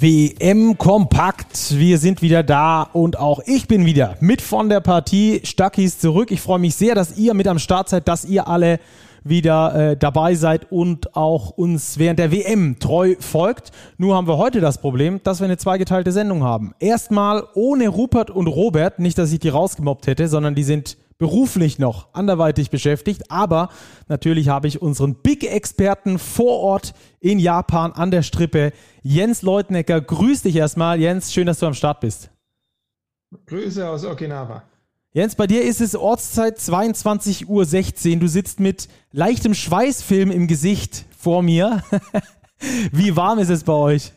WM kompakt. Wir sind wieder da und auch ich bin wieder mit von der Partie. Stuckies zurück. Ich freue mich sehr, dass ihr mit am Start seid, dass ihr alle wieder äh, dabei seid und auch uns während der WM treu folgt. Nur haben wir heute das Problem, dass wir eine zweigeteilte Sendung haben. Erstmal ohne Rupert und Robert, nicht, dass ich die rausgemobbt hätte, sondern die sind beruflich noch anderweitig beschäftigt. Aber natürlich habe ich unseren Big-Experten vor Ort in Japan an der Strippe, Jens Leutnecker. Grüß dich erstmal. Jens, schön, dass du am Start bist. Grüße aus Okinawa. Jens, bei dir ist es Ortszeit 22.16 Uhr. Du sitzt mit leichtem Schweißfilm im Gesicht vor mir. Wie warm ist es bei euch?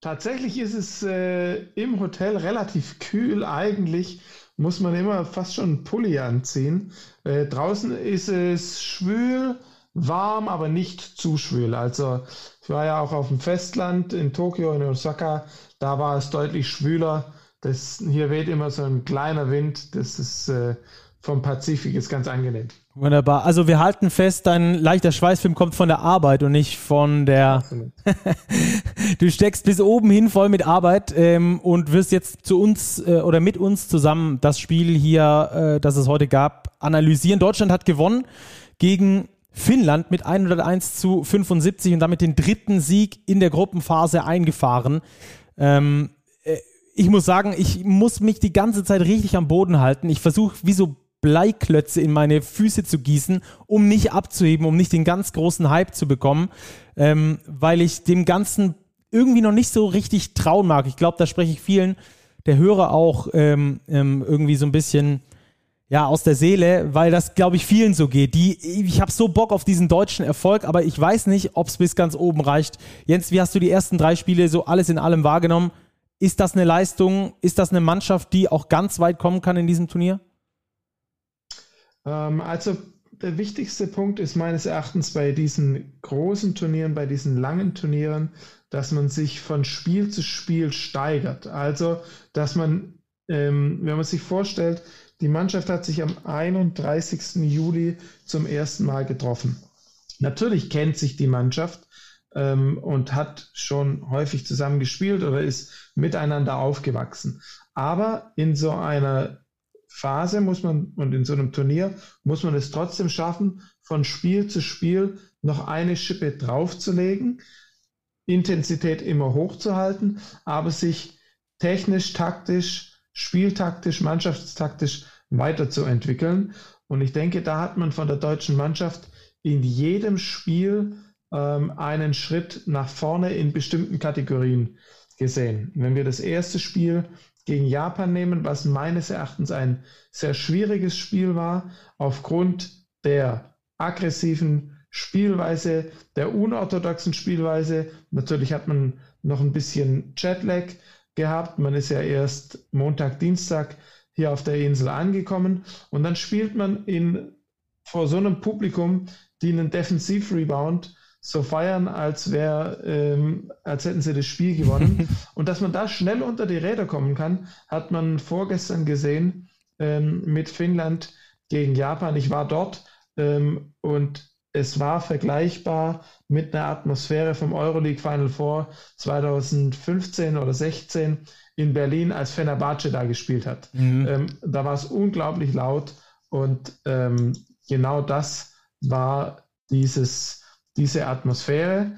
Tatsächlich ist es äh, im Hotel relativ kühl eigentlich muss man immer fast schon einen Pulli anziehen. Äh, draußen ist es schwül, warm, aber nicht zu schwül. Also ich war ja auch auf dem Festland in Tokio, in Osaka, da war es deutlich schwüler. Das, hier weht immer so ein kleiner Wind. Das ist äh, vom Pazifik ist ganz angenehm. Wunderbar. Also wir halten fest, dein leichter Schweißfilm kommt von der Arbeit und nicht von der. du steckst bis oben hin voll mit Arbeit ähm, und wirst jetzt zu uns äh, oder mit uns zusammen das Spiel hier, äh, das es heute gab, analysieren. Deutschland hat gewonnen gegen Finnland mit 101 zu 75 und damit den dritten Sieg in der Gruppenphase eingefahren. Ähm, äh, ich muss sagen, ich muss mich die ganze Zeit richtig am Boden halten. Ich versuche wie so Bleiklötze in meine Füße zu gießen, um nicht abzuheben, um nicht den ganz großen Hype zu bekommen, ähm, weil ich dem Ganzen irgendwie noch nicht so richtig trauen mag. Ich glaube, da spreche ich vielen der Hörer auch ähm, ähm, irgendwie so ein bisschen ja aus der Seele, weil das glaube ich vielen so geht. Die ich habe so Bock auf diesen deutschen Erfolg, aber ich weiß nicht, ob es bis ganz oben reicht. Jens, wie hast du die ersten drei Spiele so alles in allem wahrgenommen? Ist das eine Leistung? Ist das eine Mannschaft, die auch ganz weit kommen kann in diesem Turnier? Ähm, also der wichtigste Punkt ist meines Erachtens bei diesen großen Turnieren, bei diesen langen Turnieren, dass man sich von Spiel zu Spiel steigert. Also, dass man, ähm, wenn man sich vorstellt, die Mannschaft hat sich am 31. Juli zum ersten Mal getroffen. Natürlich kennt sich die Mannschaft ähm, und hat schon häufig zusammen gespielt oder ist miteinander aufgewachsen. Aber in so einer Phase muss man und in so einem Turnier muss man es trotzdem schaffen, von Spiel zu Spiel noch eine Schippe draufzulegen, Intensität immer hochzuhalten, aber sich technisch, taktisch, spieltaktisch, mannschaftstaktisch weiterzuentwickeln. Und ich denke, da hat man von der deutschen Mannschaft in jedem Spiel ähm, einen Schritt nach vorne in bestimmten Kategorien gesehen. Wenn wir das erste Spiel gegen Japan nehmen, was meines Erachtens ein sehr schwieriges Spiel war, aufgrund der aggressiven Spielweise, der unorthodoxen Spielweise. Natürlich hat man noch ein bisschen Jetlag gehabt. Man ist ja erst Montag, Dienstag hier auf der Insel angekommen und dann spielt man in, vor so einem Publikum, die einen Defensiv-Rebound so feiern, als wäre, ähm, als hätten sie das Spiel gewonnen. und dass man da schnell unter die Räder kommen kann, hat man vorgestern gesehen ähm, mit Finnland gegen Japan. Ich war dort ähm, und es war vergleichbar mit einer Atmosphäre vom Euroleague Final Four 2015 oder 16 in Berlin, als Fenerbahce da gespielt hat. Mhm. Ähm, da war es unglaublich laut und ähm, genau das war dieses diese Atmosphäre.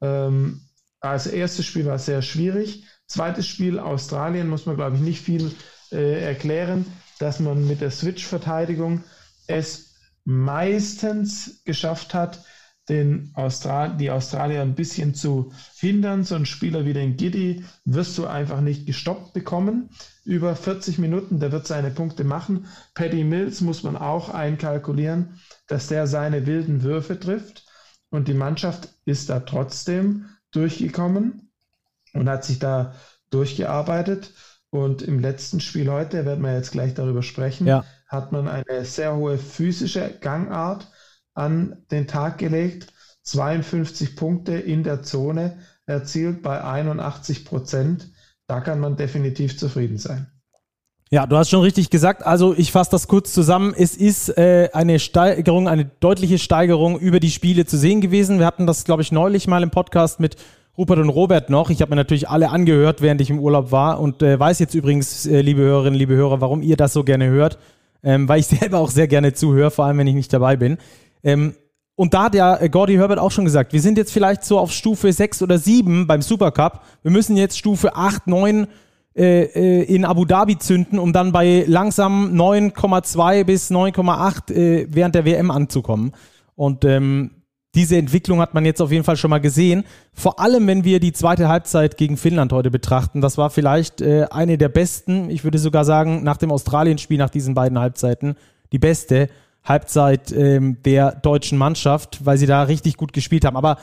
Ähm, also erstes Spiel war sehr schwierig. Zweites Spiel Australien muss man, glaube ich, nicht viel äh, erklären, dass man mit der Switch-Verteidigung es meistens geschafft hat, den Austral die Australier ein bisschen zu hindern. So ein Spieler wie den Giddy wirst du einfach nicht gestoppt bekommen. Über 40 Minuten, der wird seine Punkte machen. Paddy Mills muss man auch einkalkulieren, dass der seine wilden Würfe trifft. Und die Mannschaft ist da trotzdem durchgekommen und hat sich da durchgearbeitet. Und im letzten Spiel heute, werden wir jetzt gleich darüber sprechen, ja. hat man eine sehr hohe physische Gangart an den Tag gelegt. 52 Punkte in der Zone erzielt bei 81 Prozent. Da kann man definitiv zufrieden sein. Ja, du hast schon richtig gesagt. Also ich fasse das kurz zusammen. Es ist äh, eine Steigerung, eine deutliche Steigerung über die Spiele zu sehen gewesen. Wir hatten das, glaube ich, neulich mal im Podcast mit Rupert und Robert noch. Ich habe mir natürlich alle angehört, während ich im Urlaub war und äh, weiß jetzt übrigens, äh, liebe Hörerinnen, liebe Hörer, warum ihr das so gerne hört, ähm, weil ich selber auch sehr gerne zuhöre, vor allem wenn ich nicht dabei bin. Ähm, und da hat ja äh, Gordy Herbert auch schon gesagt, wir sind jetzt vielleicht so auf Stufe 6 oder 7 beim Supercup. Wir müssen jetzt Stufe 8, 9 äh, äh, in Abu Dhabi zünden, um dann bei langsam 9,2 bis 9,8 äh, während der WM anzukommen. Und ähm, diese Entwicklung hat man jetzt auf jeden Fall schon mal gesehen. Vor allem, wenn wir die zweite Halbzeit gegen Finnland heute betrachten. Das war vielleicht äh, eine der besten, ich würde sogar sagen, nach dem Australien-Spiel, nach diesen beiden Halbzeiten, die beste Halbzeit ähm, der deutschen Mannschaft, weil sie da richtig gut gespielt haben. Aber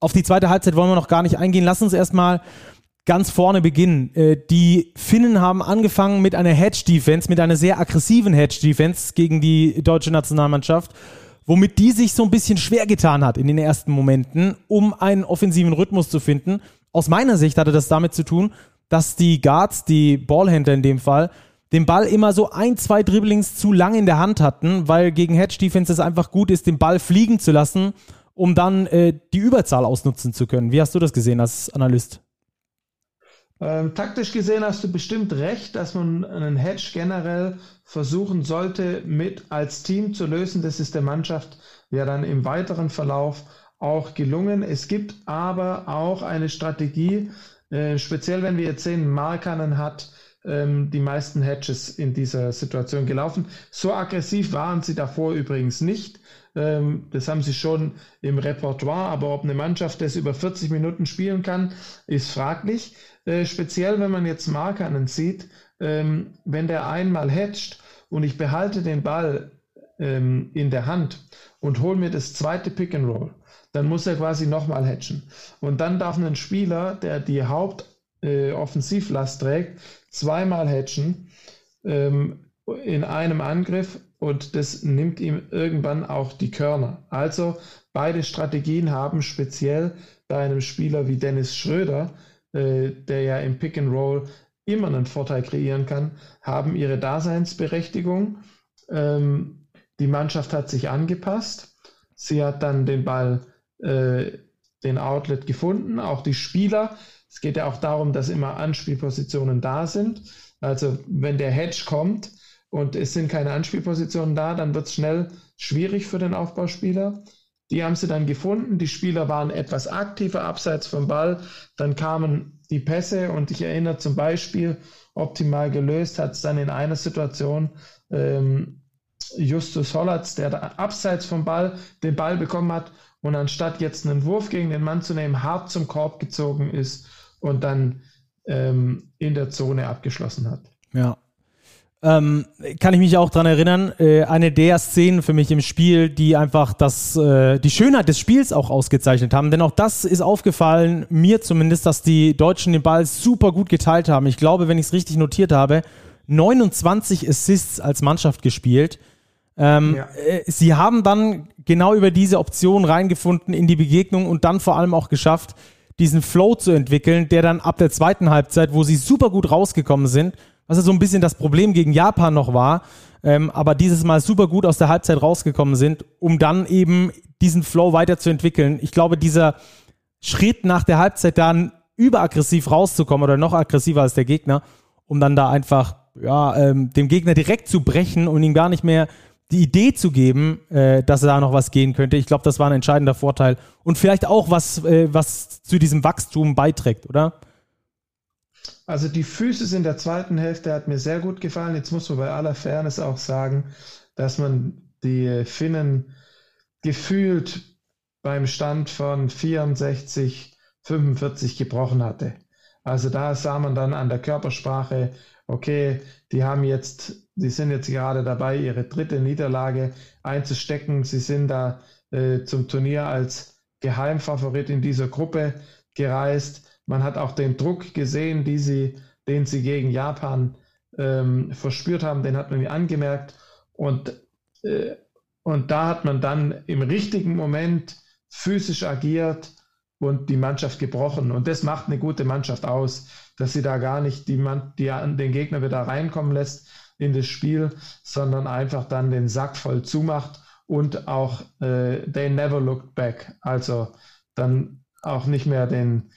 auf die zweite Halbzeit wollen wir noch gar nicht eingehen. Lass uns erstmal ganz vorne beginnen. Äh, die Finnen haben angefangen mit einer Hedge-Defense, mit einer sehr aggressiven Hedge-Defense gegen die deutsche Nationalmannschaft womit die sich so ein bisschen schwer getan hat in den ersten Momenten, um einen offensiven Rhythmus zu finden. Aus meiner Sicht hatte das damit zu tun, dass die Guards, die Ballhändler in dem Fall, den Ball immer so ein, zwei Dribblings zu lang in der Hand hatten, weil gegen Hedge Defense es einfach gut ist, den Ball fliegen zu lassen, um dann äh, die Überzahl ausnutzen zu können. Wie hast du das gesehen als Analyst? Ähm, taktisch gesehen hast du bestimmt recht, dass man einen Hedge generell versuchen sollte, mit als Team zu lösen. Das ist der Mannschaft ja dann im weiteren Verlauf auch gelungen. Es gibt aber auch eine Strategie, äh, speziell wenn wir jetzt sehen, Markanen hat ähm, die meisten Hedges in dieser Situation gelaufen. So aggressiv waren sie davor übrigens nicht. Ähm, das haben sie schon im Repertoire, aber ob eine Mannschaft das über 40 Minuten spielen kann, ist fraglich. Äh, speziell, wenn man jetzt Markanen sieht, ähm, wenn der einmal hatcht und ich behalte den Ball ähm, in der Hand und hole mir das zweite Pick and Roll, dann muss er quasi nochmal hatchen. Und dann darf ein Spieler, der die Hauptoffensivlast äh, trägt, zweimal hatchen ähm, in einem Angriff und das nimmt ihm irgendwann auch die Körner. Also beide Strategien haben speziell bei einem Spieler wie Dennis Schröder äh, der ja im Pick and Roll immer einen Vorteil kreieren kann, haben ihre Daseinsberechtigung. Ähm, die Mannschaft hat sich angepasst. Sie hat dann den Ball, äh, den Outlet gefunden, auch die Spieler. Es geht ja auch darum, dass immer Anspielpositionen da sind. Also wenn der Hedge kommt und es sind keine Anspielpositionen da, dann wird es schnell schwierig für den Aufbauspieler. Die haben sie dann gefunden. Die Spieler waren etwas aktiver abseits vom Ball. Dann kamen die Pässe und ich erinnere zum Beispiel, optimal gelöst hat es dann in einer Situation ähm, Justus Hollatz, der da abseits vom Ball den Ball bekommen hat und anstatt jetzt einen Wurf gegen den Mann zu nehmen, hart zum Korb gezogen ist und dann ähm, in der Zone abgeschlossen hat. Ja, ähm, kann ich mich auch dran erinnern, äh, eine der Szenen für mich im Spiel, die einfach das, äh, die Schönheit des Spiels auch ausgezeichnet haben. Denn auch das ist aufgefallen, mir zumindest, dass die Deutschen den Ball super gut geteilt haben. Ich glaube, wenn ich es richtig notiert habe, 29 Assists als Mannschaft gespielt. Ähm, ja. äh, sie haben dann genau über diese Option reingefunden in die Begegnung und dann vor allem auch geschafft, diesen Flow zu entwickeln, der dann ab der zweiten Halbzeit, wo sie super gut rausgekommen sind, was ja so ein bisschen das Problem gegen Japan noch war, ähm, aber dieses Mal super gut aus der Halbzeit rausgekommen sind, um dann eben diesen Flow weiterzuentwickeln. Ich glaube, dieser Schritt nach der Halbzeit dann überaggressiv rauszukommen oder noch aggressiver als der Gegner, um dann da einfach ja, ähm, dem Gegner direkt zu brechen und ihm gar nicht mehr die Idee zu geben, äh, dass da noch was gehen könnte. Ich glaube, das war ein entscheidender Vorteil und vielleicht auch was, äh, was zu diesem Wachstum beiträgt, oder? Also die Füße in der zweiten Hälfte hat mir sehr gut gefallen. Jetzt muss man bei aller Fairness auch sagen, dass man die Finnen gefühlt beim Stand von 64, 45 gebrochen hatte. Also da sah man dann an der Körpersprache, okay, die haben jetzt, die sind jetzt gerade dabei, ihre dritte Niederlage einzustecken. Sie sind da äh, zum Turnier als Geheimfavorit in dieser Gruppe gereist. Man hat auch den Druck gesehen, sie, den sie gegen Japan ähm, verspürt haben, den hat man angemerkt. Und, äh, und da hat man dann im richtigen Moment physisch agiert und die Mannschaft gebrochen. Und das macht eine gute Mannschaft aus, dass sie da gar nicht die, Man die den Gegner wieder reinkommen lässt in das Spiel, sondern einfach dann den Sack voll zumacht und auch äh, they never looked back. Also dann auch nicht mehr den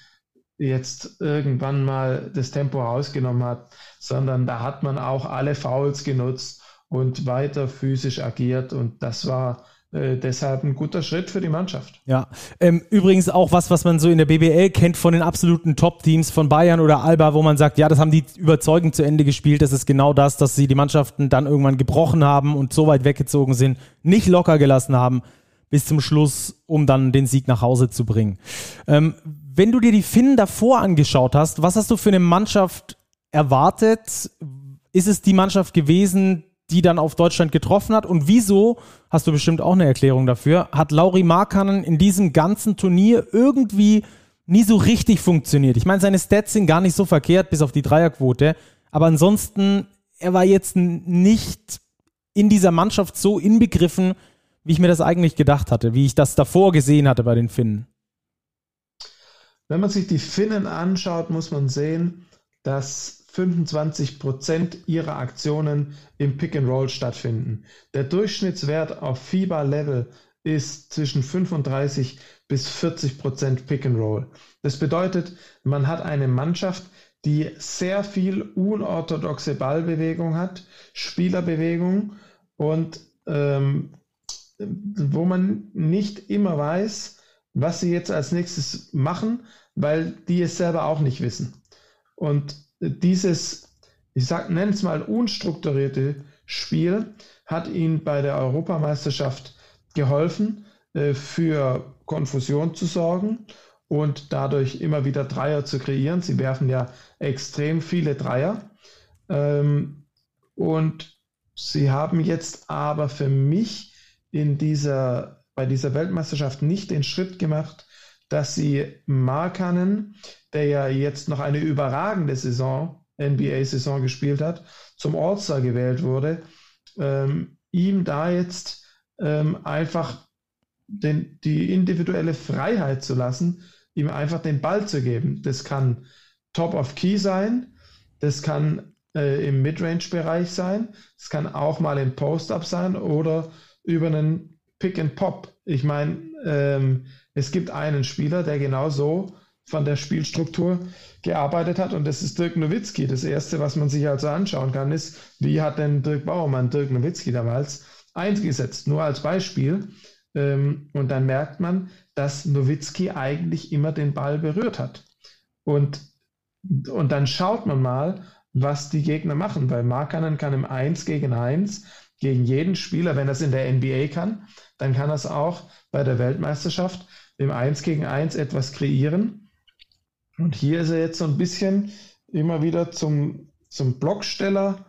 jetzt irgendwann mal das Tempo rausgenommen hat, sondern da hat man auch alle Fouls genutzt und weiter physisch agiert und das war äh, deshalb ein guter Schritt für die Mannschaft. Ja, ähm, übrigens auch was, was man so in der BBL kennt von den absoluten Top-Teams von Bayern oder Alba, wo man sagt, ja, das haben die überzeugend zu Ende gespielt. Das ist genau das, dass sie die Mannschaften dann irgendwann gebrochen haben und so weit weggezogen sind, nicht locker gelassen haben bis zum Schluss, um dann den Sieg nach Hause zu bringen. Ähm, wenn du dir die Finnen davor angeschaut hast, was hast du für eine Mannschaft erwartet? Ist es die Mannschaft gewesen, die dann auf Deutschland getroffen hat? Und wieso, hast du bestimmt auch eine Erklärung dafür, hat Lauri Markkanen in diesem ganzen Turnier irgendwie nie so richtig funktioniert? Ich meine, seine Stats sind gar nicht so verkehrt, bis auf die Dreierquote. Aber ansonsten, er war jetzt nicht in dieser Mannschaft so inbegriffen, wie ich mir das eigentlich gedacht hatte, wie ich das davor gesehen hatte bei den Finnen. Wenn man sich die Finnen anschaut, muss man sehen, dass 25 Prozent ihrer Aktionen im Pick and Roll stattfinden. Der Durchschnittswert auf FIBA-Level ist zwischen 35 bis 40 Prozent Pick and Roll. Das bedeutet, man hat eine Mannschaft, die sehr viel unorthodoxe Ballbewegung hat, Spielerbewegung und ähm, wo man nicht immer weiß, was sie jetzt als nächstes machen, weil die es selber auch nicht wissen. Und dieses, ich sag, nenne es mal unstrukturierte Spiel hat ihnen bei der Europameisterschaft geholfen, äh, für Konfusion zu sorgen und dadurch immer wieder Dreier zu kreieren. Sie werfen ja extrem viele Dreier. Ähm, und sie haben jetzt aber für mich in dieser, bei dieser Weltmeisterschaft nicht den Schritt gemacht, dass sie Markanen, der ja jetzt noch eine überragende Saison, NBA-Saison gespielt hat, zum All-Star gewählt wurde, ähm, ihm da jetzt ähm, einfach den, die individuelle Freiheit zu lassen, ihm einfach den Ball zu geben. Das kann Top of Key sein, das kann äh, im Midrange-Bereich sein, das kann auch mal im Post-Up sein oder über einen Pick and Pop. Ich meine, ähm, es gibt einen Spieler, der genau so von der Spielstruktur gearbeitet hat und das ist Dirk Nowitzki. Das erste, was man sich also anschauen kann, ist, wie hat denn Dirk Bauermann Dirk Nowitzki damals eingesetzt? Nur als Beispiel. Ähm, und dann merkt man, dass Nowitzki eigentlich immer den Ball berührt hat. Und, und dann schaut man mal, was die Gegner machen, weil Markanen kann im 1 gegen 1 gegen jeden Spieler. Wenn es in der NBA kann, dann kann es auch bei der Weltmeisterschaft im 1 gegen 1 etwas kreieren. Und hier ist er jetzt so ein bisschen immer wieder zum, zum Blocksteller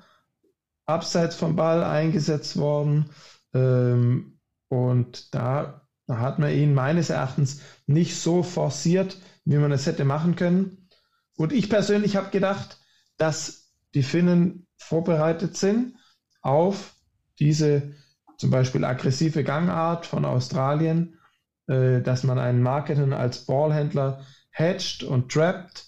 abseits vom Ball eingesetzt worden. Ähm, und da, da hat man ihn meines Erachtens nicht so forciert, wie man es hätte machen können. Und ich persönlich habe gedacht, dass die Finnen vorbereitet sind auf diese zum Beispiel aggressive Gangart von Australien, äh, dass man einen Marketing als Ballhändler hedgt und trappt.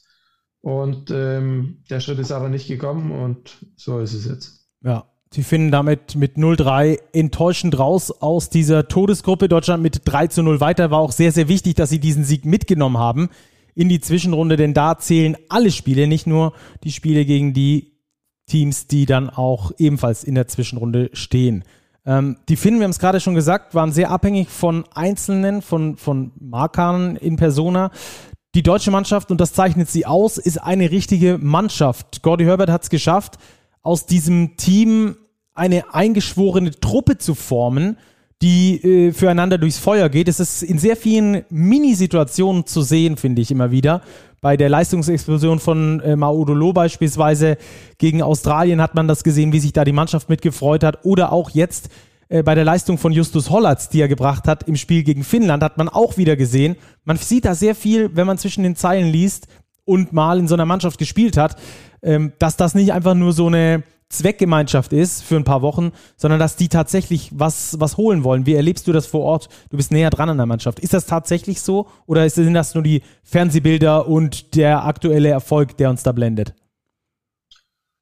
Und ähm, der Schritt ist aber nicht gekommen und so ist es jetzt. Ja, Sie finden damit mit 0-3 enttäuschend raus aus dieser Todesgruppe. Deutschland mit 3 zu 0 weiter. War auch sehr, sehr wichtig, dass sie diesen Sieg mitgenommen haben in die Zwischenrunde, denn da zählen alle Spiele, nicht nur die Spiele gegen die Teams, die dann auch ebenfalls in der Zwischenrunde stehen. Ähm, die Finnen, wir haben es gerade schon gesagt, waren sehr abhängig von Einzelnen, von, von Markern in Persona. Die deutsche Mannschaft, und das zeichnet sie aus, ist eine richtige Mannschaft. Gordy Herbert hat es geschafft, aus diesem Team eine eingeschworene Truppe zu formen, die äh, füreinander durchs Feuer geht. Es ist in sehr vielen Mini-Situationen zu sehen, finde ich immer wieder. Bei der Leistungsexplosion von äh, Maudolo beispielsweise gegen Australien hat man das gesehen, wie sich da die Mannschaft mitgefreut hat. Oder auch jetzt äh, bei der Leistung von Justus Hollatz, die er gebracht hat im Spiel gegen Finnland, hat man auch wieder gesehen. Man sieht da sehr viel, wenn man zwischen den Zeilen liest und mal in so einer Mannschaft gespielt hat, ähm, dass das nicht einfach nur so eine Zweckgemeinschaft ist für ein paar Wochen, sondern dass die tatsächlich was, was holen wollen. Wie erlebst du das vor Ort? Du bist näher dran an der Mannschaft. Ist das tatsächlich so oder sind das nur die Fernsehbilder und der aktuelle Erfolg, der uns da blendet?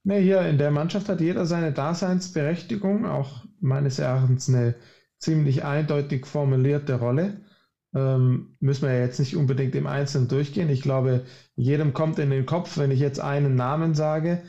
Nee, hier in der Mannschaft hat jeder seine Daseinsberechtigung, auch meines Erachtens eine ziemlich eindeutig formulierte Rolle. Ähm, müssen wir ja jetzt nicht unbedingt im Einzelnen durchgehen. Ich glaube, jedem kommt in den Kopf, wenn ich jetzt einen Namen sage,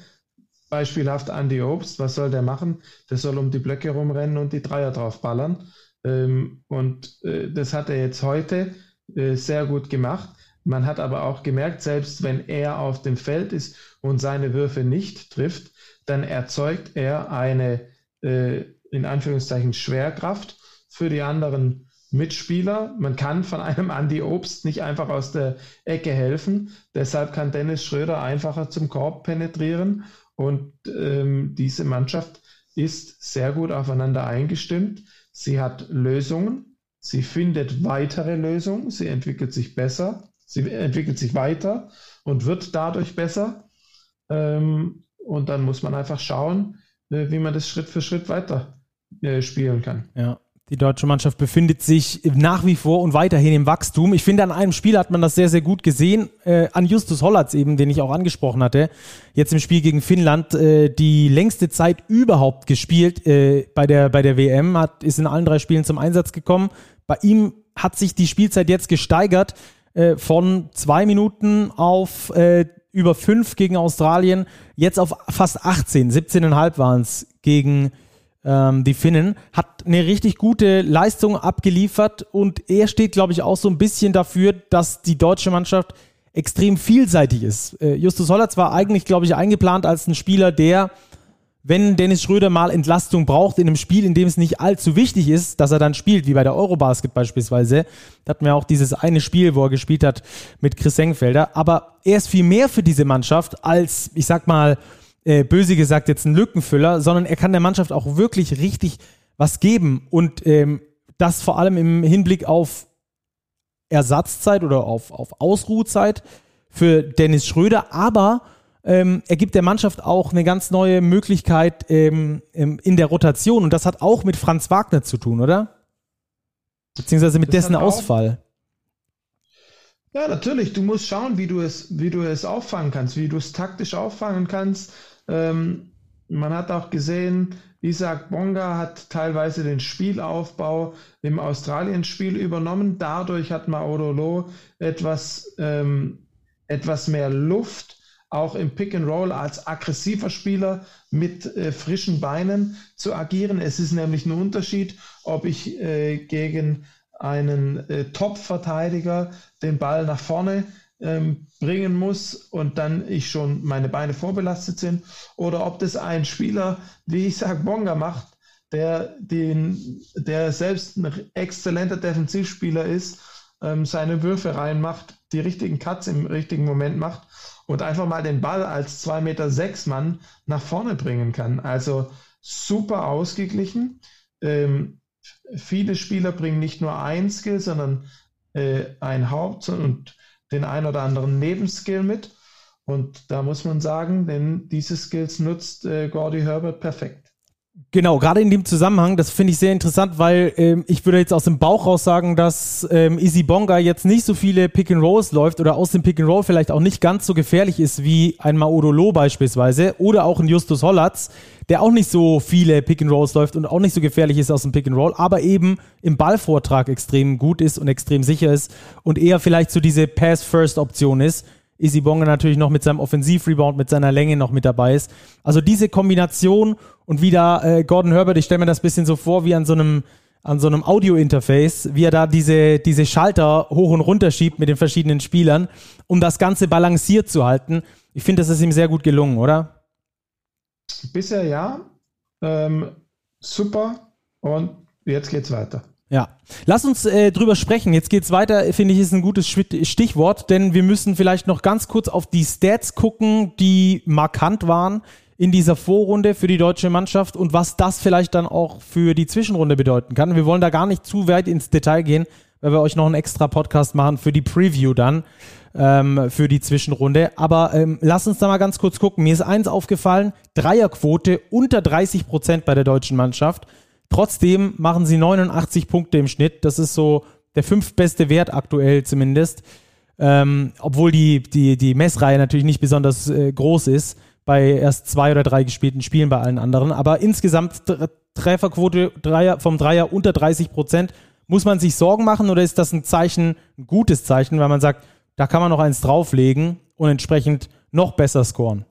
beispielhaft Andy Obst, was soll der machen? Der soll um die Blöcke rumrennen und die Dreier draufballern. Ähm, und äh, das hat er jetzt heute äh, sehr gut gemacht. Man hat aber auch gemerkt, selbst wenn er auf dem Feld ist und seine Würfe nicht trifft, dann erzeugt er eine äh, in Anführungszeichen Schwerkraft für die anderen Mitspieler. Man kann von einem Andy Obst nicht einfach aus der Ecke helfen. Deshalb kann Dennis Schröder einfacher zum Korb penetrieren. Und ähm, diese Mannschaft ist sehr gut aufeinander eingestimmt. Sie hat Lösungen. Sie findet weitere Lösungen. Sie entwickelt sich besser. Sie entwickelt sich weiter und wird dadurch besser. Ähm, und dann muss man einfach schauen, äh, wie man das Schritt für Schritt weiter äh, spielen kann. Ja. Die deutsche Mannschaft befindet sich nach wie vor und weiterhin im Wachstum. Ich finde, an einem Spiel hat man das sehr, sehr gut gesehen. Äh, an Justus Hollatz eben, den ich auch angesprochen hatte. Jetzt im Spiel gegen Finnland äh, die längste Zeit überhaupt gespielt äh, bei, der, bei der WM. Hat, ist in allen drei Spielen zum Einsatz gekommen. Bei ihm hat sich die Spielzeit jetzt gesteigert äh, von zwei Minuten auf äh, über fünf gegen Australien, jetzt auf fast 18, 17,5 waren es gegen ähm, die Finnen, hat eine richtig gute Leistung abgeliefert und er steht, glaube ich, auch so ein bisschen dafür, dass die deutsche Mannschaft extrem vielseitig ist. Äh, Justus Hollatz war eigentlich, glaube ich, eingeplant als ein Spieler, der wenn Dennis Schröder mal Entlastung braucht in einem Spiel, in dem es nicht allzu wichtig ist, dass er dann spielt, wie bei der Eurobasket beispielsweise. Da hatten wir auch dieses eine Spiel, wo er gespielt hat mit Chris Engfelder. Aber er ist viel mehr für diese Mannschaft als, ich sag mal, äh, böse gesagt jetzt ein Lückenfüller, sondern er kann der Mannschaft auch wirklich richtig was geben. Und ähm, das vor allem im Hinblick auf Ersatzzeit oder auf, auf Ausruhzeit für Dennis Schröder, aber ähm, er gibt der Mannschaft auch eine ganz neue Möglichkeit ähm, ähm, in der Rotation. Und das hat auch mit Franz Wagner zu tun, oder? Beziehungsweise mit das dessen Ausfall. Ja, natürlich. Du musst schauen, wie du es, wie du es auffangen kannst, wie du es taktisch auffangen kannst. Ähm, man hat auch gesehen, Isaac Bonga hat teilweise den Spielaufbau im Australien-Spiel übernommen. Dadurch hat Maodolo etwas, ähm, etwas mehr Luft auch im Pick and Roll als aggressiver Spieler mit äh, frischen Beinen zu agieren. Es ist nämlich ein Unterschied, ob ich äh, gegen einen äh, Top-Verteidiger den Ball nach vorne ähm, bringen muss und dann ich schon meine Beine vorbelastet sind oder ob das ein Spieler, wie ich sage, Bonga macht, der, den, der selbst ein exzellenter Defensivspieler ist, ähm, seine Würfe reinmacht, die richtigen Cuts im richtigen Moment macht und einfach mal den Ball als 2 Meter sechs Mann nach vorne bringen kann. Also super ausgeglichen. Ähm, viele Spieler bringen nicht nur ein Skill, sondern äh, ein Haupt- und den ein oder anderen Nebenskill mit. Und da muss man sagen, denn diese Skills nutzt äh, Gordy Herbert perfekt. Genau, gerade in dem Zusammenhang, das finde ich sehr interessant, weil ähm, ich würde jetzt aus dem Bauch raus sagen, dass ähm, Easy Bonga jetzt nicht so viele Pick and Rolls läuft oder aus dem Pick and Roll vielleicht auch nicht ganz so gefährlich ist wie ein Maudolo beispielsweise oder auch ein Justus Hollatz, der auch nicht so viele Pick and Rolls läuft und auch nicht so gefährlich ist aus dem Pick and Roll, aber eben im Ballvortrag extrem gut ist und extrem sicher ist und eher vielleicht so diese Pass-First-Option ist Easy Bonga natürlich noch mit seinem Offensivrebound, mit seiner Länge noch mit dabei ist. Also diese Kombination und wie da äh, Gordon Herbert, ich stelle mir das bisschen so vor wie an so einem an so einem Audio-Interface, wie er da diese, diese Schalter hoch und runter schiebt mit den verschiedenen Spielern, um das Ganze balanciert zu halten. Ich finde, das ist ihm sehr gut gelungen, oder? Bisher ja. Ähm, super. Und jetzt geht's weiter. Ja, lass uns äh, drüber sprechen. Jetzt geht's weiter, finde ich, ist ein gutes Stichwort, denn wir müssen vielleicht noch ganz kurz auf die Stats gucken, die markant waren in dieser Vorrunde für die deutsche Mannschaft und was das vielleicht dann auch für die Zwischenrunde bedeuten kann. Wir wollen da gar nicht zu weit ins Detail gehen, weil wir euch noch einen extra Podcast machen für die Preview dann ähm, für die Zwischenrunde. Aber ähm, lass uns da mal ganz kurz gucken. Mir ist eins aufgefallen: Dreierquote unter 30 Prozent bei der deutschen Mannschaft. Trotzdem machen sie 89 Punkte im Schnitt. Das ist so der fünftbeste Wert aktuell zumindest. Ähm, obwohl die, die, die Messreihe natürlich nicht besonders äh, groß ist bei erst zwei oder drei gespielten Spielen bei allen anderen. Aber insgesamt Trefferquote Dreier, vom Dreier unter 30 Prozent Muss man sich Sorgen machen oder ist das ein Zeichen, ein gutes Zeichen, weil man sagt, da kann man noch eins drauflegen und entsprechend noch besser scoren?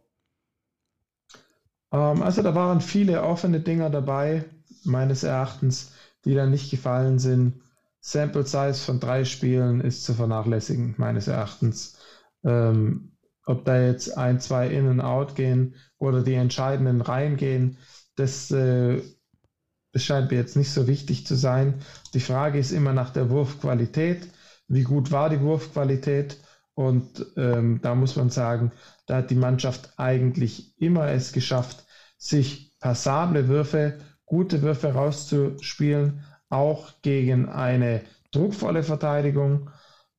Ähm, also da waren viele offene Dinger dabei, meines Erachtens, die dann nicht gefallen sind. Sample Size von drei Spielen ist zu vernachlässigen, meines Erachtens. Ähm, ob da jetzt ein, zwei in und out gehen oder die entscheidenden Reihen gehen, das, äh, das scheint mir jetzt nicht so wichtig zu sein. Die Frage ist immer nach der Wurfqualität. Wie gut war die Wurfqualität? Und ähm, da muss man sagen, da hat die Mannschaft eigentlich immer es geschafft, sich passable Würfe, gute Würfe rauszuspielen, auch gegen eine druckvolle Verteidigung.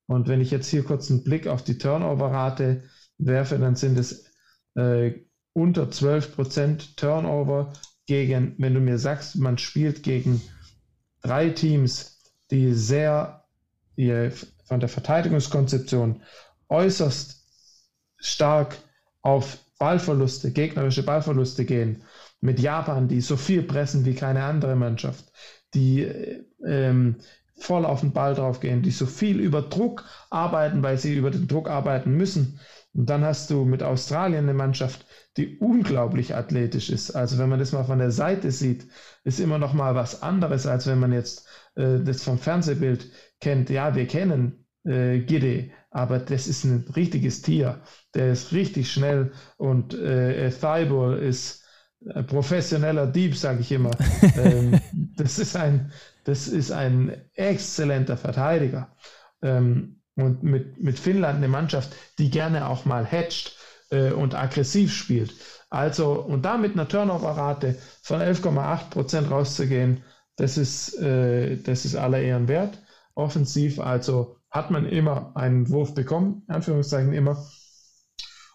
Und wenn ich jetzt hier kurz einen Blick auf die Turnover-Rate werfe, dann sind es äh, unter 12% Turnover gegen, wenn du mir sagst, man spielt gegen drei Teams, die sehr die von der Verteidigungskonzeption äußerst stark auf Ballverluste, gegnerische Ballverluste gehen. Mit Japan, die so viel pressen wie keine andere Mannschaft, die ähm, voll auf den Ball drauf gehen, die so viel über Druck arbeiten, weil sie über den Druck arbeiten müssen. Und dann hast du mit Australien eine Mannschaft, die unglaublich athletisch ist. Also wenn man das mal von der Seite sieht, ist immer noch mal was anderes, als wenn man jetzt äh, das vom Fernsehbild kennt. Ja, wir kennen äh, Gide, aber das ist ein richtiges Tier. Der ist richtig schnell und äh, Thibault ist professioneller Dieb, sage ich immer. ähm, das, ist ein, das ist ein exzellenter Verteidiger. Ähm, und mit, mit Finnland eine Mannschaft, die gerne auch mal hatcht äh, und aggressiv spielt. Also, und da mit einer Turnover-Rate von 11,8 Prozent rauszugehen, das ist, äh, das ist aller Ehren wert. Offensiv, also hat man immer einen Wurf bekommen, Anführungszeichen immer.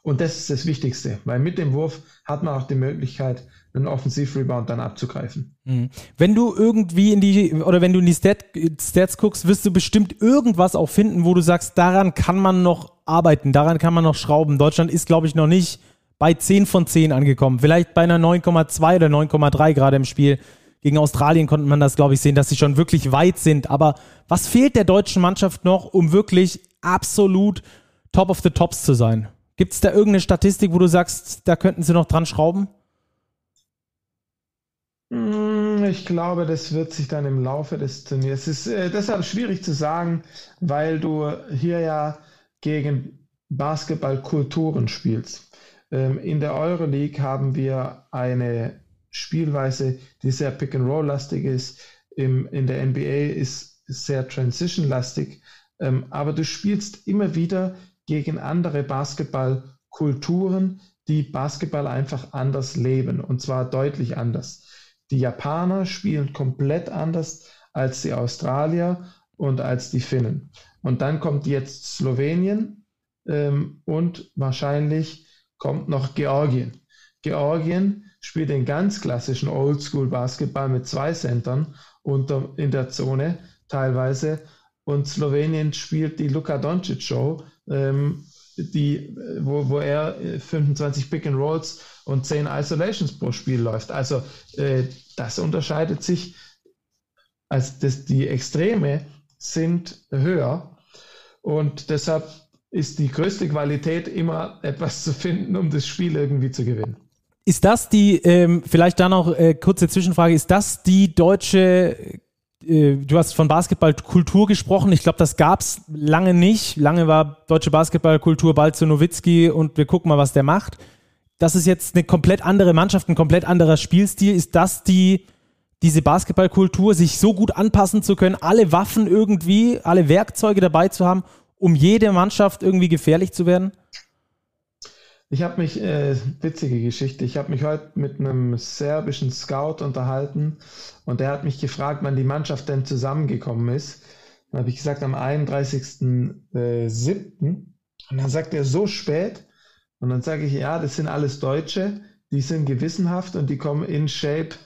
Und das ist das Wichtigste, weil mit dem Wurf hat man auch die Möglichkeit, einen Offensiv-Rebound dann abzugreifen. Mhm. Wenn du irgendwie in die, oder wenn du in die Stat, Stats guckst, wirst du bestimmt irgendwas auch finden, wo du sagst, daran kann man noch arbeiten, daran kann man noch schrauben. Deutschland ist, glaube ich, noch nicht bei 10 von 10 angekommen. Vielleicht bei einer 9,2 oder 9,3 gerade im Spiel. Gegen Australien konnte man das, glaube ich, sehen, dass sie schon wirklich weit sind. Aber was fehlt der deutschen Mannschaft noch, um wirklich absolut top of the tops zu sein? Gibt es da irgendeine Statistik, wo du sagst, da könnten sie noch dran schrauben? Hm, ich glaube, das wird sich dann im Laufe des Turniers. Es ist äh, deshalb schwierig zu sagen, weil du hier ja gegen Basketballkulturen spielst. Ähm, in der Euroleague haben wir eine Spielweise, die sehr Pick-and-Roll-lastig ist. Im, in der NBA ist, ist sehr Transition-lastig. Ähm, aber du spielst immer wieder gegen andere Basketballkulturen, die Basketball einfach anders leben und zwar deutlich anders. Die Japaner spielen komplett anders als die Australier und als die Finnen. Und dann kommt jetzt Slowenien ähm, und wahrscheinlich kommt noch Georgien. Georgien spielt den ganz klassischen Oldschool-Basketball mit zwei Centern unter, in der Zone teilweise. Und Slowenien spielt die Luka Doncic Show, ähm, die, wo, wo er 25 äh, Pick and Rolls und 10 Isolations pro Spiel läuft. Also äh, das unterscheidet sich. Also das, die Extreme sind höher und deshalb ist die größte Qualität immer etwas zu finden, um das Spiel irgendwie zu gewinnen. Ist das die, ähm, vielleicht da noch äh, kurze Zwischenfrage, ist das die deutsche, äh, du hast von Basketballkultur gesprochen, ich glaube, das gab es lange nicht. Lange war deutsche Basketballkultur bald zu Nowitzki und wir gucken mal, was der macht. Das ist jetzt eine komplett andere Mannschaft, ein komplett anderer Spielstil. Ist das die, diese Basketballkultur, sich so gut anpassen zu können, alle Waffen irgendwie, alle Werkzeuge dabei zu haben, um jede Mannschaft irgendwie gefährlich zu werden? Ich habe mich, äh, witzige Geschichte, ich habe mich heute mit einem serbischen Scout unterhalten und der hat mich gefragt, wann die Mannschaft denn zusammengekommen ist. Dann habe ich gesagt, am 31.07. Und dann sagt er, so spät. Und dann sage ich, ja, das sind alles Deutsche, die sind gewissenhaft und die kommen in Shape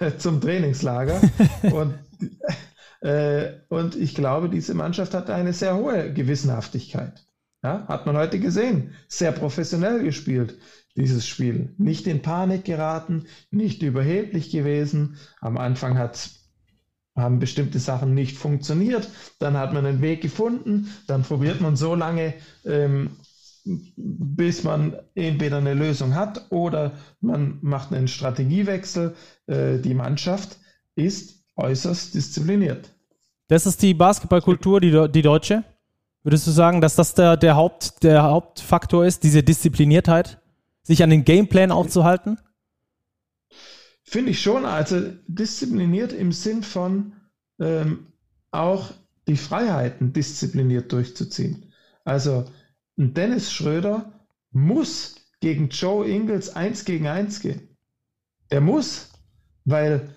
zum Trainingslager. und, äh, und ich glaube, diese Mannschaft hat eine sehr hohe Gewissenhaftigkeit. Ja, hat man heute gesehen. Sehr professionell gespielt, dieses Spiel. Nicht in Panik geraten, nicht überheblich gewesen. Am Anfang hat haben bestimmte Sachen nicht funktioniert, dann hat man einen Weg gefunden, dann probiert man so lange, ähm, bis man entweder eine Lösung hat oder man macht einen Strategiewechsel. Äh, die Mannschaft ist äußerst diszipliniert. Das ist die Basketballkultur, die, die deutsche? Würdest du sagen, dass das der, der, Haupt, der Hauptfaktor ist, diese Diszipliniertheit, sich an den Gameplan aufzuhalten? Finde ich schon. Also diszipliniert im Sinn von ähm, auch die Freiheiten diszipliniert durchzuziehen. Also ein Dennis Schröder muss gegen Joe Ingles 1 gegen 1 gehen. Er muss, weil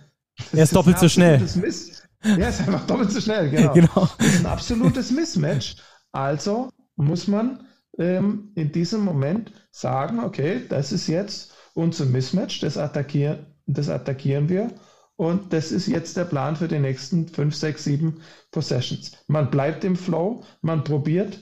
er ist doppelt so schnell. Miss er ist einfach doppelt so schnell, genau. genau. Das ist ein absolutes Mismatch. Also muss man ähm, in diesem Moment sagen, okay, das ist jetzt unser Mismatch, das attackieren, das attackieren wir und das ist jetzt der Plan für die nächsten 5, 6, 7 Possessions. Man bleibt im Flow, man probiert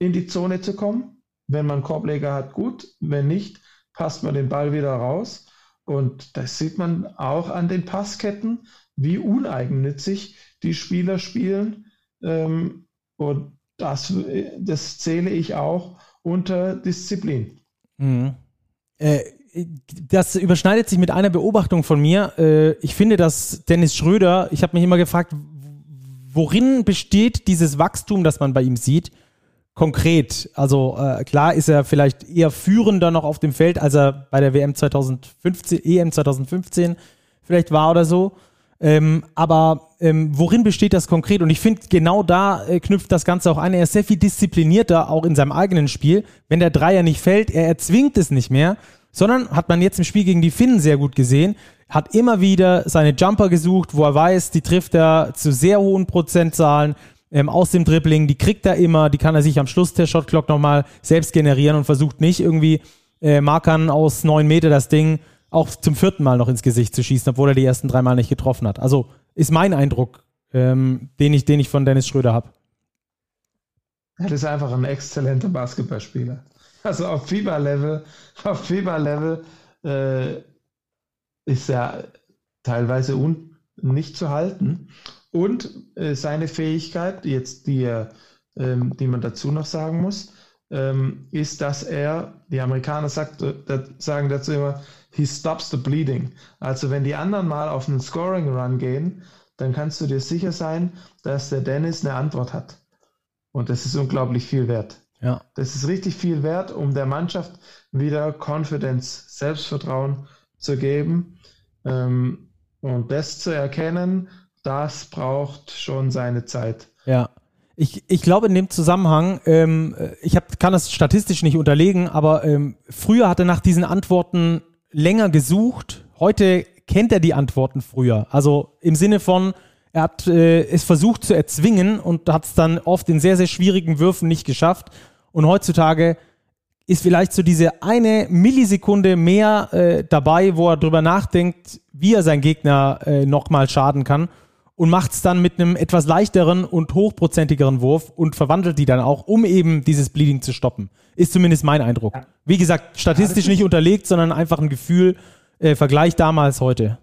in die Zone zu kommen. Wenn man Korbleger hat, gut. Wenn nicht, passt man den Ball wieder raus. Und das sieht man auch an den Passketten, wie uneigennützig die Spieler spielen. Ähm, und das, das zähle ich auch unter Disziplin. Mhm. Äh, das überschneidet sich mit einer Beobachtung von mir. Äh, ich finde, dass Dennis Schröder, ich habe mich immer gefragt, worin besteht dieses Wachstum, das man bei ihm sieht? Konkret, also äh, klar ist er vielleicht eher führender noch auf dem Feld, als er bei der WM 2015, EM 2015 vielleicht war oder so. Ähm, aber ähm, worin besteht das konkret? Und ich finde, genau da äh, knüpft das Ganze auch ein. Er ist sehr viel disziplinierter, auch in seinem eigenen Spiel. Wenn der Dreier nicht fällt, er erzwingt es nicht mehr, sondern hat man jetzt im Spiel gegen die Finnen sehr gut gesehen, hat immer wieder seine Jumper gesucht, wo er weiß, die trifft er zu sehr hohen Prozentzahlen ähm, aus dem Dribbling, die kriegt er immer, die kann er sich am Schluss der Shotclock nochmal selbst generieren und versucht nicht irgendwie äh, Markern aus neun Meter das Ding auch zum vierten Mal noch ins Gesicht zu schießen, obwohl er die ersten drei Mal nicht getroffen hat. Also ist mein Eindruck, ähm, den, ich, den ich von Dennis Schröder habe. Er ist einfach ein exzellenter Basketballspieler. Also auf Fieberlevel, auf Fieberlevel äh, ist er teilweise un, nicht zu halten. Und äh, seine Fähigkeit, jetzt die, ähm, die man dazu noch sagen muss, ähm, ist, dass er, die Amerikaner sagt, äh, sagen dazu immer, he stops the bleeding. Also wenn die anderen mal auf einen Scoring Run gehen, dann kannst du dir sicher sein, dass der Dennis eine Antwort hat. Und das ist unglaublich viel wert. Ja. Das ist richtig viel wert, um der Mannschaft wieder Confidence, Selbstvertrauen zu geben. Ähm, und das zu erkennen, das braucht schon seine Zeit. Ja. Ich, ich glaube in dem Zusammenhang, ähm, ich hab, kann das statistisch nicht unterlegen, aber ähm, früher hat er nach diesen Antworten länger gesucht. Heute kennt er die Antworten früher. Also im Sinne von, er hat äh, es versucht zu erzwingen und hat es dann oft in sehr, sehr schwierigen Würfen nicht geschafft. Und heutzutage ist vielleicht so diese eine Millisekunde mehr äh, dabei, wo er drüber nachdenkt, wie er seinen Gegner äh, nochmal schaden kann und macht es dann mit einem etwas leichteren und hochprozentigeren Wurf und verwandelt die dann auch, um eben dieses Bleeding zu stoppen. Ist zumindest mein Eindruck. Wie gesagt, statistisch nicht unterlegt, sondern einfach ein Gefühl, äh, Vergleich damals heute.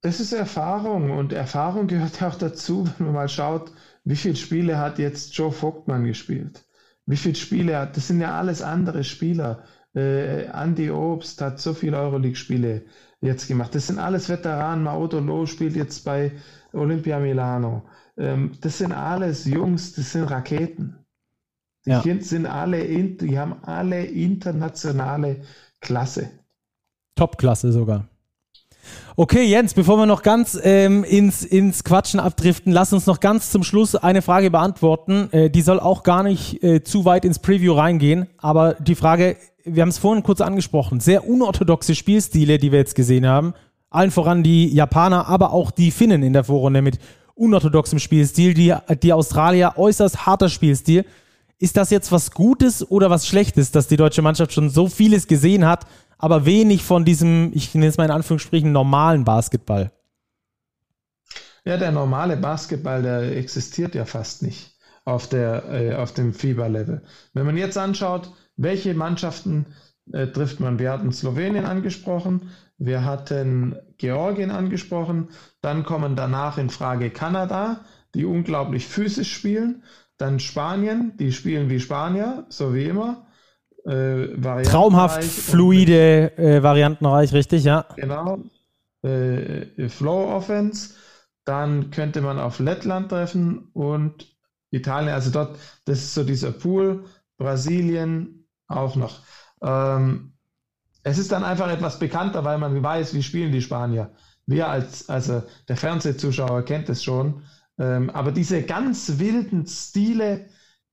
Das ist Erfahrung und Erfahrung gehört ja auch dazu, wenn man mal schaut, wie viele Spiele hat jetzt Joe Vogtmann gespielt? Wie viele Spiele hat, das sind ja alles andere Spieler. Äh, Andy Obst hat so viele Euroleague-Spiele jetzt gemacht. Das sind alles Veteranen. Maoto Loh spielt jetzt bei Olympia Milano. Ähm, das sind alles Jungs, das sind Raketen. Die ja. sind alle, die haben alle internationale Klasse. Top-Klasse sogar. Okay, Jens, bevor wir noch ganz ähm, ins, ins Quatschen abdriften, lass uns noch ganz zum Schluss eine Frage beantworten. Äh, die soll auch gar nicht äh, zu weit ins Preview reingehen, aber die Frage, wir haben es vorhin kurz angesprochen, sehr unorthodoxe Spielstile, die wir jetzt gesehen haben. Allen voran die Japaner, aber auch die Finnen in der Vorrunde mit unorthodoxem Spielstil, die, die Australier äußerst harter Spielstil. Ist das jetzt was Gutes oder was Schlechtes, dass die deutsche Mannschaft schon so vieles gesehen hat, aber wenig von diesem, ich nenne es mal in Anführungsstrichen, normalen Basketball? Ja, der normale Basketball, der existiert ja fast nicht auf, der, äh, auf dem Fieberlevel. Wenn man jetzt anschaut, welche Mannschaften äh, trifft man. Wir hatten Slowenien angesprochen, wir hatten Georgien angesprochen, dann kommen danach in Frage Kanada, die unglaublich physisch spielen, dann Spanien, die spielen wie Spanier, so wie immer. Äh, Traumhaft fluide, äh, variantenreich, richtig, ja. Genau. Äh, Flow Offense. Dann könnte man auf Lettland treffen und Italien. Also dort, das ist so dieser Pool. Brasilien auch noch. Ähm, es ist dann einfach etwas bekannter, weil man weiß, wie spielen die Spanier. Wir als, also der Fernsehzuschauer kennt es schon. Ähm, aber diese ganz wilden Stile,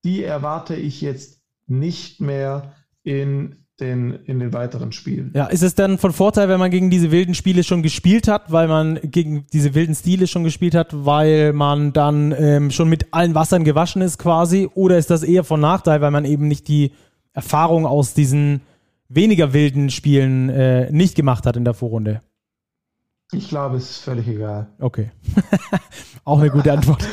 die erwarte ich jetzt nicht mehr in den, in den weiteren Spielen. Ja, ist es dann von Vorteil, wenn man gegen diese wilden Spiele schon gespielt hat, weil man gegen diese wilden Stile schon gespielt hat, weil man dann ähm, schon mit allen Wassern gewaschen ist quasi? Oder ist das eher von Nachteil, weil man eben nicht die Erfahrung aus diesen weniger wilden Spielen äh, nicht gemacht hat in der Vorrunde? Ich glaube, es ist völlig egal. Okay. Auch eine gute Antwort.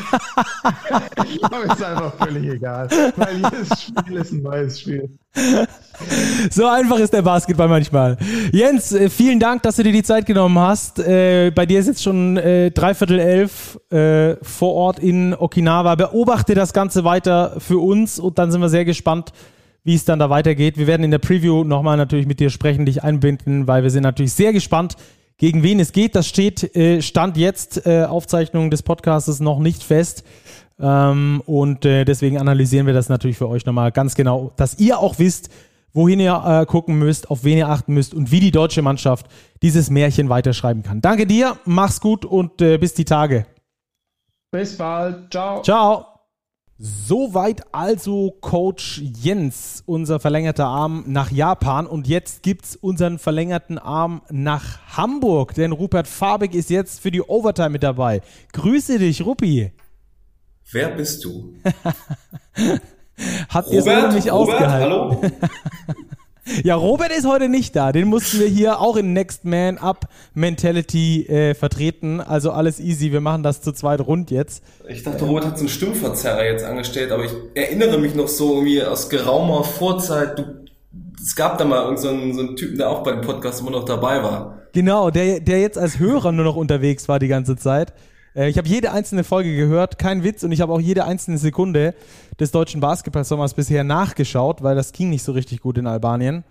ich glaube, es ist einfach völlig egal. Weil jedes Spiel ist ein neues Spiel. So einfach ist der Basketball manchmal. Jens, äh, vielen Dank, dass du dir die Zeit genommen hast. Äh, bei dir ist jetzt schon äh, dreiviertel elf äh, vor Ort in Okinawa. Beobachte das Ganze weiter für uns und dann sind wir sehr gespannt, wie es dann da weitergeht. Wir werden in der Preview nochmal natürlich mit dir sprechen, dich einbinden, weil wir sind natürlich sehr gespannt, gegen wen es geht. Das steht, äh, stand jetzt, äh, Aufzeichnung des Podcasts noch nicht fest. Ähm, und äh, deswegen analysieren wir das natürlich für euch nochmal ganz genau, dass ihr auch wisst, wohin ihr äh, gucken müsst, auf wen ihr achten müsst und wie die deutsche Mannschaft dieses Märchen weiterschreiben kann. Danke dir, mach's gut und äh, bis die Tage. Bis bald. Ciao. Ciao. Soweit also Coach Jens, unser verlängerter Arm nach Japan. Und jetzt gibt's unseren verlängerten Arm nach Hamburg, denn Rupert Fabig ist jetzt für die Overtime mit dabei. Grüße dich, Ruppi. Wer bist du? Habt ihr es ohne mich Robert, ausgehalten? Hallo? Ja, Robert ist heute nicht da. Den mussten wir hier auch in Next Man Up Mentality äh, vertreten. Also alles easy. Wir machen das zu zweit rund jetzt. Ich dachte, Robert hat so einen Stimmverzerrer jetzt angestellt, aber ich erinnere mich noch so irgendwie aus geraumer Vorzeit. Du, es gab da mal irgendeinen so einen Typen, der auch bei dem Podcast immer noch dabei war. Genau, der, der jetzt als Hörer nur noch unterwegs war die ganze Zeit. Äh, ich habe jede einzelne Folge gehört, kein Witz, und ich habe auch jede einzelne Sekunde des deutschen Basketball-Sommers bisher nachgeschaut, weil das ging nicht so richtig gut in Albanien.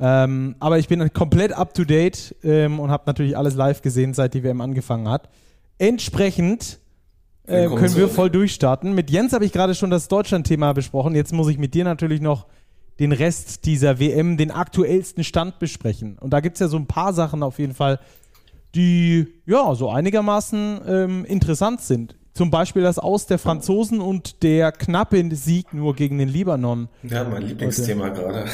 Ähm, aber ich bin komplett up to date ähm, und habe natürlich alles live gesehen, seit die WM angefangen hat. Entsprechend äh, können wir voll durchstarten. Mit Jens habe ich gerade schon das Deutschland-Thema besprochen. Jetzt muss ich mit dir natürlich noch den Rest dieser WM, den aktuellsten Stand besprechen. Und da gibt es ja so ein paar Sachen auf jeden Fall, die ja so einigermaßen ähm, interessant sind. Zum Beispiel das Aus der Franzosen und der knappe Sieg nur gegen den Libanon. Ja, mein Lieblingsthema gerade.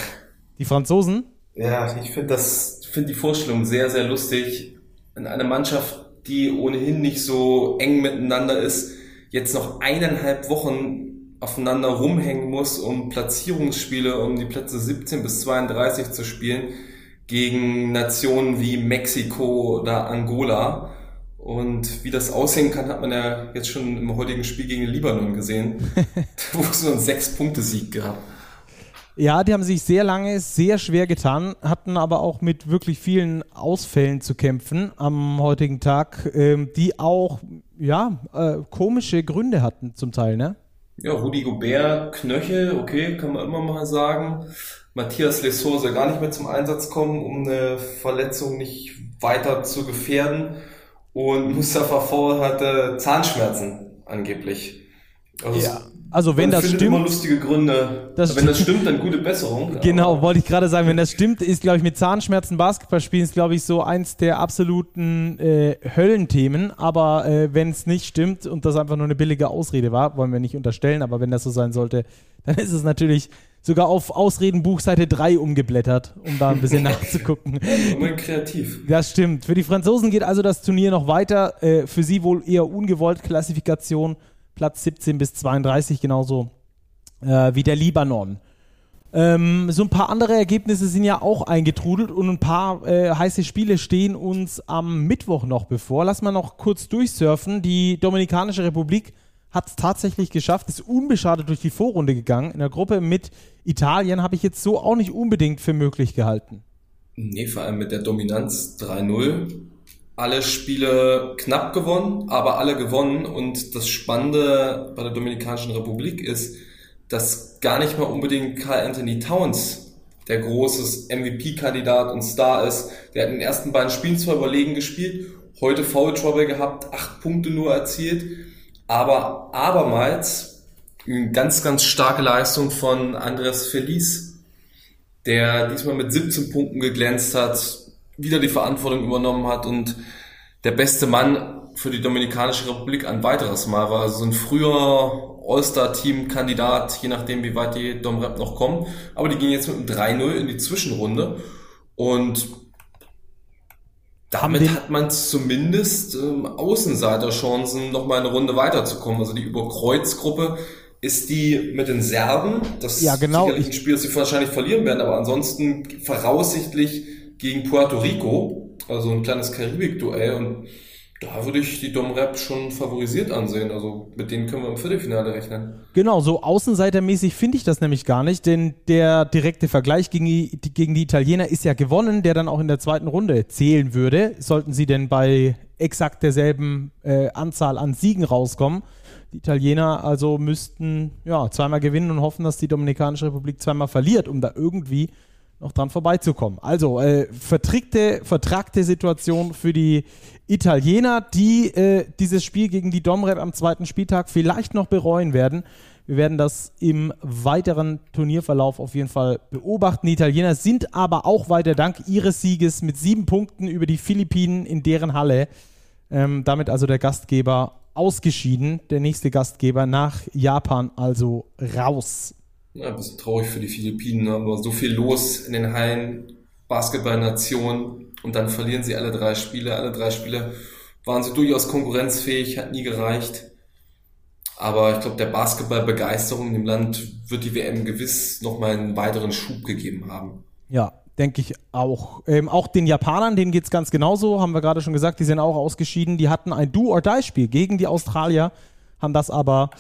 Die Franzosen? Ja, ich finde das, finde die Vorstellung sehr, sehr lustig. In einer Mannschaft, die ohnehin nicht so eng miteinander ist, jetzt noch eineinhalb Wochen aufeinander rumhängen muss, um Platzierungsspiele, um die Plätze 17 bis 32 zu spielen gegen Nationen wie Mexiko oder Angola. Und wie das aussehen kann, hat man ja jetzt schon im heutigen Spiel gegen Libanon gesehen, wo es so einen Sechs-Punkte-Sieg gab. Ja, die haben sich sehr lange sehr schwer getan, hatten aber auch mit wirklich vielen Ausfällen zu kämpfen am heutigen Tag, ähm, die auch ja äh, komische Gründe hatten zum Teil, ne? Ja, Rudi Gobert, Knöchel, okay, kann man immer mal sagen. Matthias Lesor soll gar nicht mehr zum Einsatz kommen, um eine Verletzung nicht weiter zu gefährden. Und Mustafa Fall hatte Zahnschmerzen angeblich. Also ja. Also wenn das stimmt, immer lustige Gründe. Das wenn das stimmt, dann gute Besserung. Genau, wollte ich gerade sagen. Wenn das stimmt, ist glaube ich mit Zahnschmerzen Basketball spielen ist glaube ich so eins der absoluten äh, Höllenthemen. Aber äh, wenn es nicht stimmt und das einfach nur eine billige Ausrede war, wollen wir nicht unterstellen. Aber wenn das so sein sollte, dann ist es natürlich sogar auf Ausredenbuch Seite 3 umgeblättert, um da ein bisschen nachzugucken. Immer kreativ. Das stimmt. Für die Franzosen geht also das Turnier noch weiter. Äh, für sie wohl eher ungewollt Klassifikation. Platz 17 bis 32, genauso äh, wie der Libanon. Ähm, so ein paar andere Ergebnisse sind ja auch eingetrudelt und ein paar äh, heiße Spiele stehen uns am Mittwoch noch bevor. Lass mal noch kurz durchsurfen. Die Dominikanische Republik hat es tatsächlich geschafft, ist unbeschadet durch die Vorrunde gegangen. In der Gruppe mit Italien habe ich jetzt so auch nicht unbedingt für möglich gehalten. Nee, vor allem mit der Dominanz 3-0. Alle Spiele knapp gewonnen, aber alle gewonnen. Und das Spannende bei der Dominikanischen Republik ist, dass gar nicht mal unbedingt Carl Anthony Towns der großes MVP-Kandidat und Star ist. Der hat in den ersten beiden Spielen zwar überlegen gespielt, heute Foul Trouble gehabt, acht Punkte nur erzielt, aber abermals eine ganz, ganz starke Leistung von Andres Feliz, der diesmal mit 17 Punkten geglänzt hat, wieder die Verantwortung übernommen hat und der beste Mann für die Dominikanische Republik ein weiteres Mal war. Also so ein früher All-Star-Team-Kandidat, je nachdem, wie weit die Domrep noch kommen. Aber die gehen jetzt mit einem 3-0 in die Zwischenrunde. Und damit hat man zumindest ähm, Außenseiterchancen, nochmal eine Runde weiterzukommen. Also die Überkreuzgruppe ist die mit den Serben. Das ja, genau. ist ein Spiel, das sie wahrscheinlich verlieren werden, aber ansonsten voraussichtlich gegen Puerto Rico. Also ein kleines Karibik-Duell. Und da würde ich die Domrep schon favorisiert ansehen. Also mit denen können wir im Viertelfinale rechnen. Genau, so außenseitermäßig finde ich das nämlich gar nicht, denn der direkte Vergleich gegen die, gegen die Italiener ist ja gewonnen, der dann auch in der zweiten Runde zählen würde. Sollten sie denn bei exakt derselben äh, Anzahl an Siegen rauskommen. Die Italiener also müssten ja zweimal gewinnen und hoffen, dass die Dominikanische Republik zweimal verliert, um da irgendwie noch dran vorbeizukommen. Also äh, vertrickte, vertragte Situation für die Italiener, die äh, dieses Spiel gegen die Domrep am zweiten Spieltag vielleicht noch bereuen werden. Wir werden das im weiteren Turnierverlauf auf jeden Fall beobachten. Die Italiener sind aber auch weiter dank ihres Sieges mit sieben Punkten über die Philippinen in deren Halle. Ähm, damit also der Gastgeber ausgeschieden, der nächste Gastgeber nach Japan also raus. Ja, ein bisschen traurig für die Philippinen, aber so viel los in den Hallen, Basketballnation und dann verlieren sie alle drei Spiele. Alle drei Spiele waren sie durchaus konkurrenzfähig, hat nie gereicht. Aber ich glaube, der Basketballbegeisterung im Land wird die WM gewiss nochmal einen weiteren Schub gegeben haben. Ja, denke ich auch. Ähm, auch den Japanern, denen geht es ganz genauso, haben wir gerade schon gesagt, die sind auch ausgeschieden. Die hatten ein Do-or-Die-Spiel gegen die Australier, haben das aber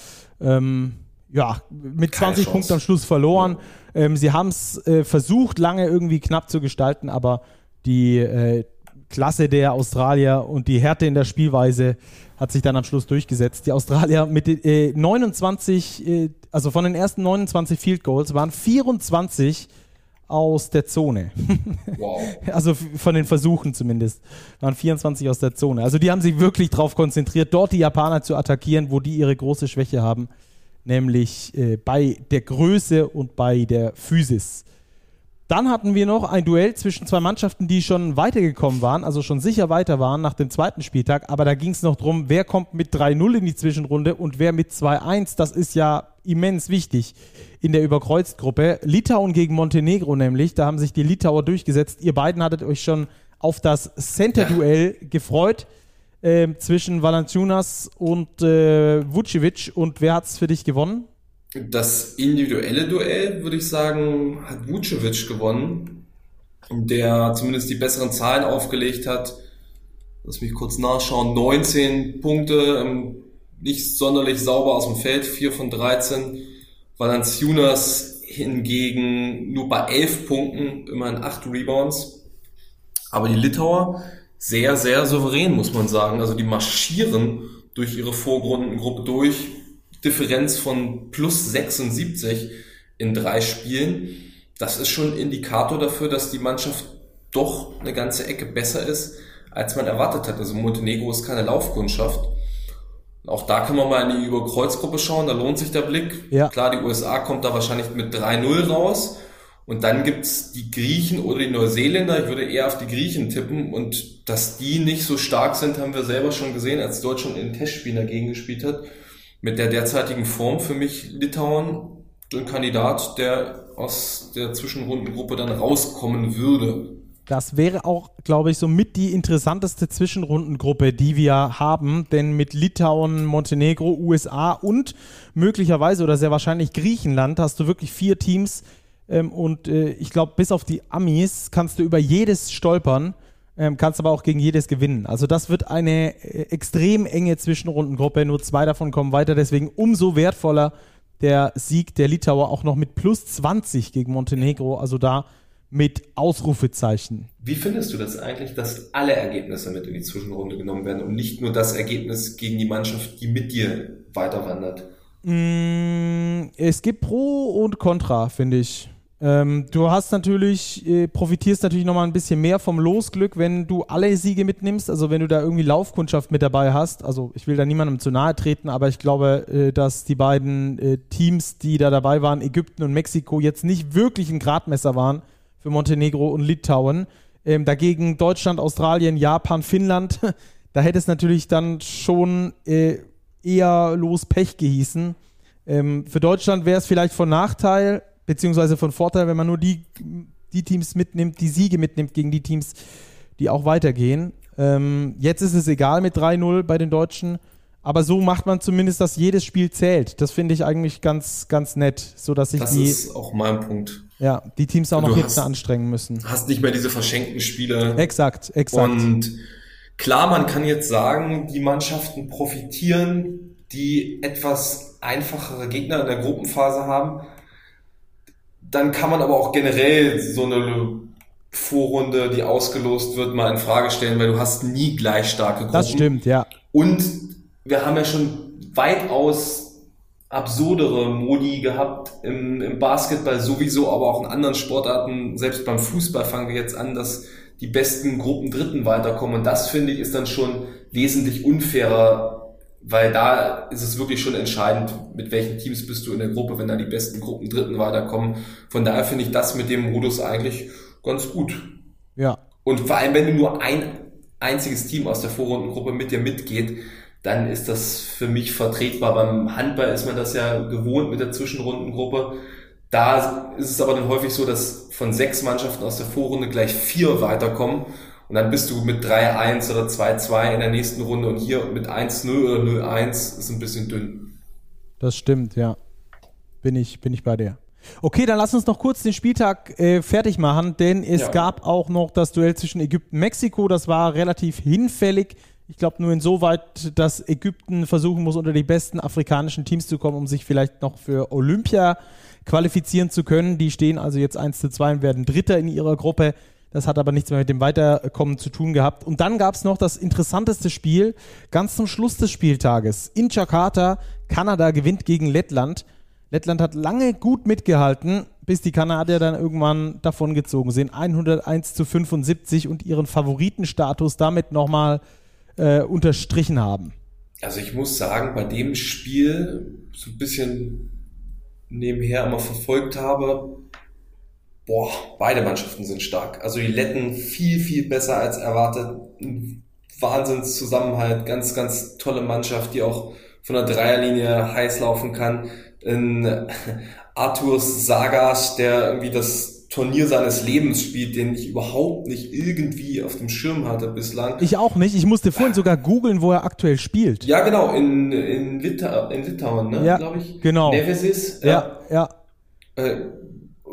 ähm, ja, mit Keine 20 Chance. Punkten am Schluss verloren. Ja. Ähm, sie haben es äh, versucht, lange irgendwie knapp zu gestalten, aber die äh, Klasse der Australier und die Härte in der Spielweise hat sich dann am Schluss durchgesetzt. Die Australier mit äh, 29, äh, also von den ersten 29 Field Goals waren 24 aus der Zone. Wow. also von den Versuchen zumindest. Waren 24 aus der Zone. Also die haben sich wirklich darauf konzentriert, dort die Japaner zu attackieren, wo die ihre große Schwäche haben nämlich äh, bei der Größe und bei der Physis. Dann hatten wir noch ein Duell zwischen zwei Mannschaften, die schon weitergekommen waren, also schon sicher weiter waren nach dem zweiten Spieltag, aber da ging es noch darum, wer kommt mit 3-0 in die Zwischenrunde und wer mit 2-1. Das ist ja immens wichtig in der Überkreuzgruppe. Litauen gegen Montenegro nämlich, da haben sich die Litauer durchgesetzt. Ihr beiden hattet euch schon auf das Center-Duell gefreut äh, zwischen Valanciunas und äh, Vucevic. Und wer hat es für dich gewonnen? Das individuelle Duell, würde ich sagen, hat Vucevic gewonnen, der zumindest die besseren Zahlen aufgelegt hat. Lass mich kurz nachschauen. 19 Punkte, ähm, nicht sonderlich sauber aus dem Feld, 4 von 13. Valanciunas hingegen nur bei 11 Punkten, immerhin 8 Rebounds. Aber die Litauer sehr, sehr souverän, muss man sagen. Also die marschieren durch ihre Vorgrundengruppe durch. Differenz von plus 76 in drei Spielen. Das ist schon ein Indikator dafür, dass die Mannschaft doch eine ganze Ecke besser ist, als man erwartet hat. Also Montenegro ist keine Laufkundschaft. Auch da können wir mal in die Überkreuzgruppe schauen, da lohnt sich der Blick. Ja. Klar, die USA kommt da wahrscheinlich mit 3-0 raus. Und dann gibt's die Griechen oder die Neuseeländer. Ich würde eher auf die Griechen tippen. Und dass die nicht so stark sind, haben wir selber schon gesehen, als Deutschland in den Testspielen dagegen gespielt hat. Mit der derzeitigen Form für mich Litauen ein Kandidat, der aus der Zwischenrundengruppe dann rauskommen würde. Das wäre auch, glaube ich, so mit die interessanteste Zwischenrundengruppe, die wir haben. Denn mit Litauen, Montenegro, USA und möglicherweise oder sehr wahrscheinlich Griechenland hast du wirklich vier Teams, ähm, und äh, ich glaube, bis auf die Amis kannst du über jedes stolpern. ähm, kannst aber auch gegen jedes gewinnen. Also das wird eine äh, extrem enge Zwischenrundengruppe. Nur zwei davon kommen weiter. Deswegen umso wertvoller der Sieg der Litauer auch noch mit plus 20 gegen Montenegro. Also da mit Ausrufezeichen. Wie findest du das eigentlich, dass alle Ergebnisse mit in die Zwischenrunde genommen werden und nicht nur das Ergebnis gegen die Mannschaft, die mit dir weiterwandert? Mm, es gibt Pro und Contra, finde ich. Ähm, du hast natürlich, äh, profitierst natürlich nochmal ein bisschen mehr vom Losglück, wenn du alle Siege mitnimmst. Also wenn du da irgendwie Laufkundschaft mit dabei hast. Also ich will da niemandem zu nahe treten, aber ich glaube, äh, dass die beiden äh, Teams, die da dabei waren, Ägypten und Mexiko, jetzt nicht wirklich ein Gradmesser waren für Montenegro und Litauen. Ähm, dagegen Deutschland, Australien, Japan, Finnland, da hätte es natürlich dann schon äh, eher los Pech gehießen. Ähm, für Deutschland wäre es vielleicht von Nachteil, beziehungsweise von Vorteil, wenn man nur die, die Teams mitnimmt, die Siege mitnimmt gegen die Teams, die auch weitergehen. Ähm, jetzt ist es egal mit 3-0 bei den Deutschen, aber so macht man zumindest, dass jedes Spiel zählt. Das finde ich eigentlich ganz, ganz nett, so dass sich das die. Das ist auch mein Punkt. Ja, die Teams auch du noch hinten anstrengen müssen. Hast nicht mehr diese verschenkten Spiele. Exakt, exakt. Und klar, man kann jetzt sagen, die Mannschaften profitieren, die etwas einfachere Gegner in der Gruppenphase haben. Dann kann man aber auch generell so eine Vorrunde, die ausgelost wird, mal in Frage stellen, weil du hast nie gleich starke Gruppen. Das stimmt, ja. Und wir haben ja schon weitaus absurdere Modi gehabt im, im Basketball sowieso, aber auch in anderen Sportarten. Selbst beim Fußball fangen wir jetzt an, dass die besten Gruppen Dritten weiterkommen. Und das finde ich ist dann schon wesentlich unfairer weil da ist es wirklich schon entscheidend, mit welchen Teams bist du in der Gruppe, wenn da die besten Gruppen Dritten weiterkommen. Von daher finde ich das mit dem Modus eigentlich ganz gut. Ja. Und vor allem, wenn du nur ein einziges Team aus der Vorrundengruppe mit dir mitgeht, dann ist das für mich vertretbar. Beim Handball ist man das ja gewohnt mit der Zwischenrundengruppe. Da ist es aber dann häufig so, dass von sechs Mannschaften aus der Vorrunde gleich vier weiterkommen und dann bist du mit 3-1 oder 2-2 in der nächsten Runde und hier mit 1-0 oder 0-1 ist ein bisschen dünn. Das stimmt, ja. Bin ich, bin ich bei dir. Okay, dann lass uns noch kurz den Spieltag äh, fertig machen, denn es ja. gab auch noch das Duell zwischen Ägypten und Mexiko. Das war relativ hinfällig. Ich glaube nur insoweit, dass Ägypten versuchen muss, unter die besten afrikanischen Teams zu kommen, um sich vielleicht noch für Olympia qualifizieren zu können. Die stehen also jetzt 1 zu 2 und werden Dritter in ihrer Gruppe. Das hat aber nichts mehr mit dem Weiterkommen zu tun gehabt. Und dann gab es noch das interessanteste Spiel ganz zum Schluss des Spieltages. In Jakarta, Kanada gewinnt gegen Lettland. Lettland hat lange gut mitgehalten, bis die Kanadier dann irgendwann davongezogen sind. 101 zu 75 und ihren Favoritenstatus damit nochmal äh, unterstrichen haben. Also ich muss sagen, bei dem Spiel so ein bisschen nebenher immer verfolgt habe, boah, beide Mannschaften sind stark. Also die Letten viel, viel besser als erwartet. Ein Wahnsinnszusammenhalt, ganz, ganz tolle Mannschaft, die auch von der Dreierlinie heiß laufen kann. In Arthurs Sagas, der irgendwie das Turnier seines Lebens spielt, den ich überhaupt nicht irgendwie auf dem Schirm hatte bislang. Ich auch nicht. Ich musste vorhin sogar googeln, wo er aktuell spielt. Ja, genau, in, in, Lita in Litauen, ne, ja, glaube ich. Genau. Nevesis. Ja, ja. ja. Äh,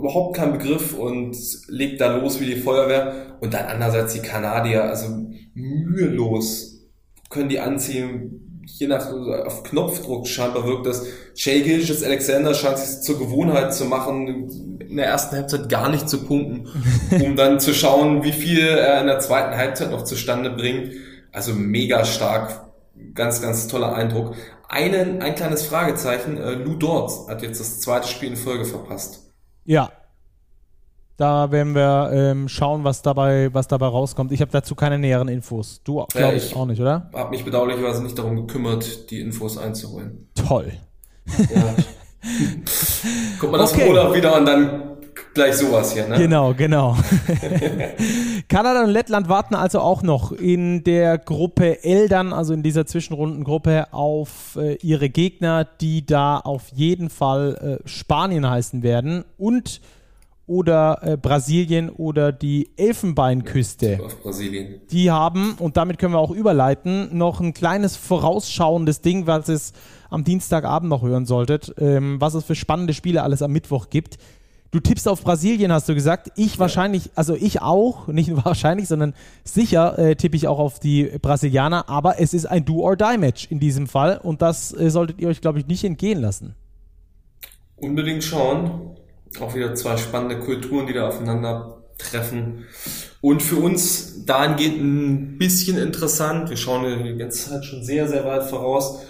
überhaupt kein Begriff und legt da los wie die Feuerwehr. Und dann andererseits die Kanadier, also mühelos können die anziehen, je nach auf Knopfdruck scheinbar wirkt das. Jay Gilges Alexander scheint sich zur Gewohnheit zu machen, in der ersten Halbzeit gar nicht zu punkten, um dann zu schauen, wie viel er in der zweiten Halbzeit noch zustande bringt. Also mega stark, ganz, ganz toller Eindruck. Einen, ein kleines Fragezeichen, äh, Lou Dort hat jetzt das zweite Spiel in Folge verpasst. Ja. Da werden wir ähm, schauen, was dabei, was dabei rauskommt. Ich habe dazu keine näheren Infos. Du, glaube ich, auch nicht, oder? habe mich bedauerlicherweise nicht darum gekümmert, die Infos einzuholen. Toll. Ja. Guck mal das okay. Urlaub wieder und dann gleich sowas hier, ne? Genau, genau. Kanada und Lettland warten also auch noch in der Gruppe L dann, also in dieser Zwischenrundengruppe, auf äh, ihre Gegner, die da auf jeden Fall äh, Spanien heißen werden und oder äh, Brasilien oder die Elfenbeinküste. Brasilien. Die haben, und damit können wir auch überleiten, noch ein kleines vorausschauendes Ding, was es am Dienstagabend noch hören solltet, ähm, was es für spannende Spiele alles am Mittwoch gibt. Du tippst auf Brasilien, hast du gesagt. Ich wahrscheinlich, also ich auch, nicht nur wahrscheinlich, sondern sicher äh, tippe ich auch auf die Brasilianer, aber es ist ein Do-or-Die-Match in diesem Fall und das äh, solltet ihr euch, glaube ich, nicht entgehen lassen. Unbedingt schauen. Auch wieder zwei spannende Kulturen, die da aufeinander treffen. Und für uns dahingehend ein bisschen interessant. Wir schauen die ganze Zeit schon sehr, sehr weit voraus.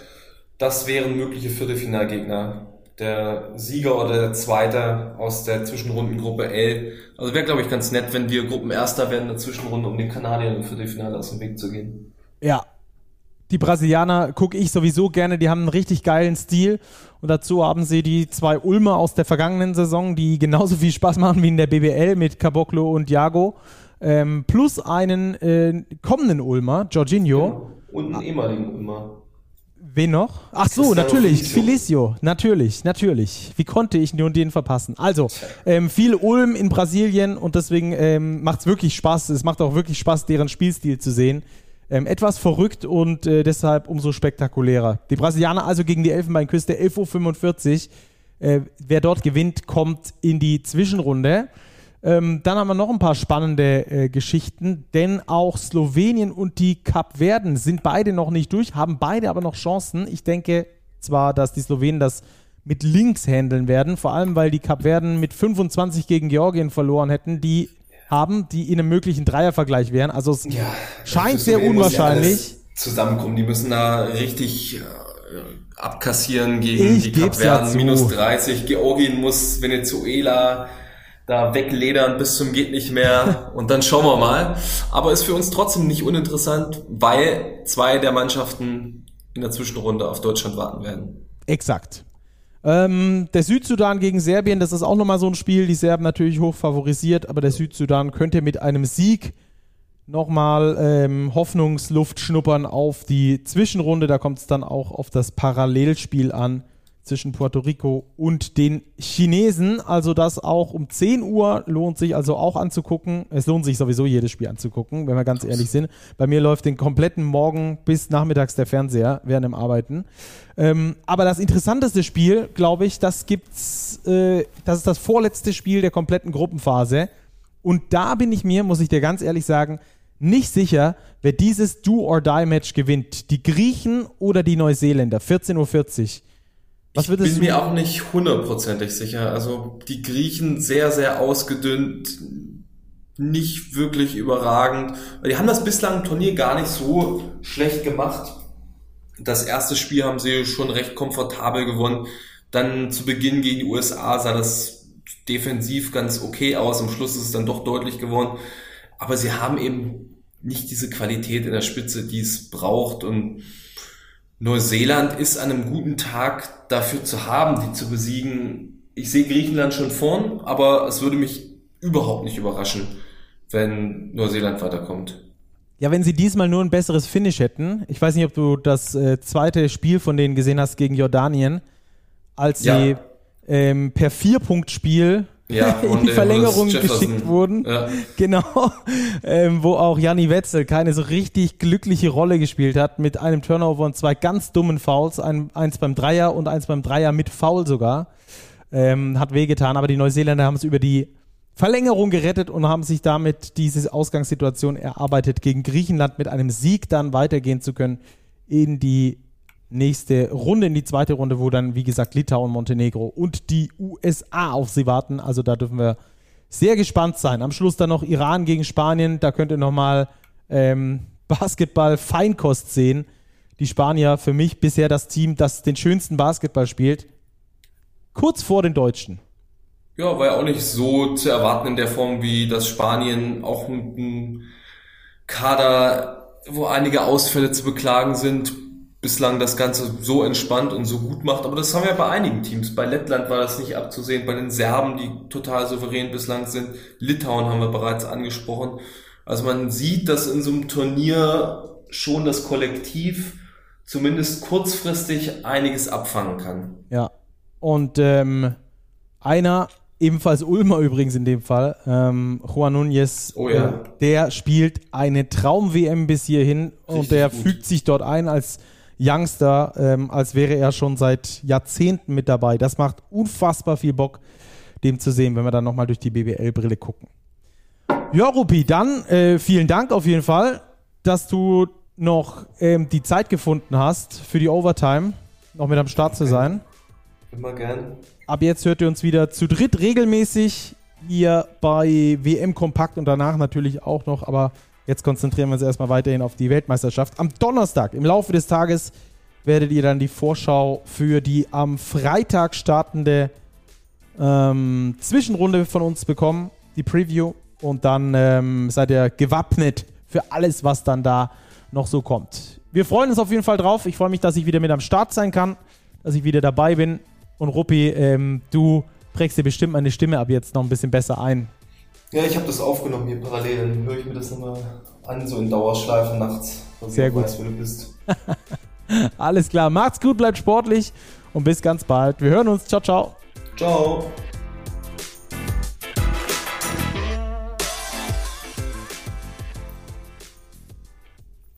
Das wären mögliche Viertelfinalgegner der Sieger oder der Zweite aus der Zwischenrundengruppe L. Also wäre, glaube ich, ganz nett, wenn wir Gruppenerster werden in der Zwischenrunde, um den Kanadiern im Viertelfinale aus dem Weg zu gehen. Ja. Die Brasilianer gucke ich sowieso gerne, die haben einen richtig geilen Stil. Und dazu haben sie die zwei Ulmer aus der vergangenen Saison, die genauso viel Spaß machen wie in der BBL mit Caboclo und Jago. Ähm, plus einen äh, kommenden Ulmer, Jorginho. Genau. Und einen ehemaligen Ulmer. Wen noch? Ach so, natürlich. Felicio. Natürlich, natürlich. Wie konnte ich nur den verpassen? Also, ähm, viel Ulm in Brasilien und deswegen ähm, macht es wirklich Spaß. Es macht auch wirklich Spaß, deren Spielstil zu sehen. Ähm, etwas verrückt und äh, deshalb umso spektakulärer. Die Brasilianer also gegen die Elfenbeinküste 11.45 Uhr. Äh, wer dort gewinnt, kommt in die Zwischenrunde. Ähm, dann haben wir noch ein paar spannende äh, Geschichten, denn auch Slowenien und die Kapverden sind beide noch nicht durch, haben beide aber noch Chancen. Ich denke zwar, dass die Slowenen das mit links handeln werden, vor allem weil die Kapverden mit 25 gegen Georgien verloren hätten, die haben, die in einem möglichen Dreiervergleich wären. Also es ja, scheint sehr unwahrscheinlich. Zusammenkommen, die müssen da richtig äh, abkassieren gegen ich die Kapverden, minus 30. Georgien muss Venezuela da wegledern bis zum geht nicht mehr und dann schauen wir mal. Aber ist für uns trotzdem nicht uninteressant, weil zwei der Mannschaften in der Zwischenrunde auf Deutschland warten werden. Exakt. Ähm, der Südsudan gegen Serbien, das ist auch nochmal so ein Spiel. Die Serben natürlich hoch favorisiert, aber der Südsudan könnte mit einem Sieg nochmal ähm, Hoffnungsluft schnuppern auf die Zwischenrunde. Da kommt es dann auch auf das Parallelspiel an zwischen Puerto Rico und den Chinesen. Also das auch um 10 Uhr lohnt sich also auch anzugucken. Es lohnt sich sowieso jedes Spiel anzugucken, wenn wir ganz ehrlich sind. Bei mir läuft den kompletten Morgen bis nachmittags der Fernseher während dem Arbeiten. Ähm, aber das interessanteste Spiel, glaube ich, das gibt's, äh, das ist das vorletzte Spiel der kompletten Gruppenphase. Und da bin ich mir, muss ich dir ganz ehrlich sagen, nicht sicher, wer dieses Do-or-Die-Match gewinnt. Die Griechen oder die Neuseeländer. 14.40 Uhr. Was ich bin mir auch nicht hundertprozentig sicher. Also die Griechen sehr, sehr ausgedünnt, nicht wirklich überragend. Die haben das bislang im Turnier gar nicht so schlecht gemacht. Das erste Spiel haben sie schon recht komfortabel gewonnen. Dann zu Beginn gegen die USA sah das defensiv ganz okay aus. Am Schluss ist es dann doch deutlich geworden. Aber sie haben eben nicht diese Qualität in der Spitze, die es braucht und Neuseeland ist an einem guten Tag dafür zu haben, die zu besiegen. Ich sehe Griechenland schon vorn, aber es würde mich überhaupt nicht überraschen, wenn Neuseeland weiterkommt. Ja, wenn sie diesmal nur ein besseres Finish hätten. Ich weiß nicht, ob du das äh, zweite Spiel von denen gesehen hast gegen Jordanien, als ja. sie ähm, per Vierpunktspiel ja, in die Verlängerung geschickt wurden. Ja. Genau. Ähm, wo auch Janni Wetzel keine so richtig glückliche Rolle gespielt hat mit einem Turnover und zwei ganz dummen Fouls. Ein, eins beim Dreier und eins beim Dreier mit Foul sogar. Ähm, hat wehgetan, aber die Neuseeländer haben es über die Verlängerung gerettet und haben sich damit diese Ausgangssituation erarbeitet, gegen Griechenland mit einem Sieg dann weitergehen zu können in die nächste Runde, in die zweite Runde, wo dann, wie gesagt, Litauen, Montenegro und die USA auf sie warten. Also da dürfen wir sehr gespannt sein. Am Schluss dann noch Iran gegen Spanien. Da könnt ihr nochmal ähm, Basketball-Feinkost sehen. Die Spanier für mich bisher das Team, das den schönsten Basketball spielt. Kurz vor den Deutschen. Ja, war ja auch nicht so zu erwarten in der Form wie das Spanien auch mit einem Kader, wo einige Ausfälle zu beklagen sind, bislang das Ganze so entspannt und so gut macht. Aber das haben wir bei einigen Teams. Bei Lettland war das nicht abzusehen, bei den Serben, die total souverän bislang sind. Litauen haben wir bereits angesprochen. Also man sieht, dass in so einem Turnier schon das Kollektiv zumindest kurzfristig einiges abfangen kann. Ja. Und ähm, einer, ebenfalls Ulmer übrigens in dem Fall, ähm, Juan Núñez, oh ja. äh, der spielt eine Traum-WM bis hierhin Richtig und der gut. fügt sich dort ein als Youngster, ähm, als wäre er schon seit Jahrzehnten mit dabei. Das macht unfassbar viel Bock. dem zu sehen, wenn wir dann nochmal durch die BBL-Brille gucken. Ja, Rupi, dann äh, vielen Dank auf jeden Fall, dass du noch ähm, die Zeit gefunden hast für die Overtime, noch mit am Start zu sein. Immer gern. Ab jetzt hört ihr uns wieder zu dritt regelmäßig hier bei WM Kompakt und danach natürlich auch noch, aber jetzt konzentrieren wir uns erstmal weiterhin auf die Weltmeisterschaft. Am Donnerstag, im Laufe des Tages, werdet ihr dann die Vorschau für die am Freitag startende ähm, Zwischenrunde von uns bekommen, die Preview. Und dann ähm, seid ihr gewappnet für alles, was dann da noch so kommt. Wir freuen uns auf jeden Fall drauf. Ich freue mich, dass ich wieder mit am Start sein kann, dass ich wieder dabei bin. Und Ruppi, ähm, du prägst dir bestimmt meine Stimme ab jetzt noch ein bisschen besser ein. Ja, ich habe das aufgenommen hier parallel. Dann höre ich mir das nochmal an, so in Dauerschleife nachts, dass Sehr ich gut. weiß, wer du bist. Alles klar. Macht's gut, bleibt sportlich und bis ganz bald. Wir hören uns. Ciao, ciao. Ciao.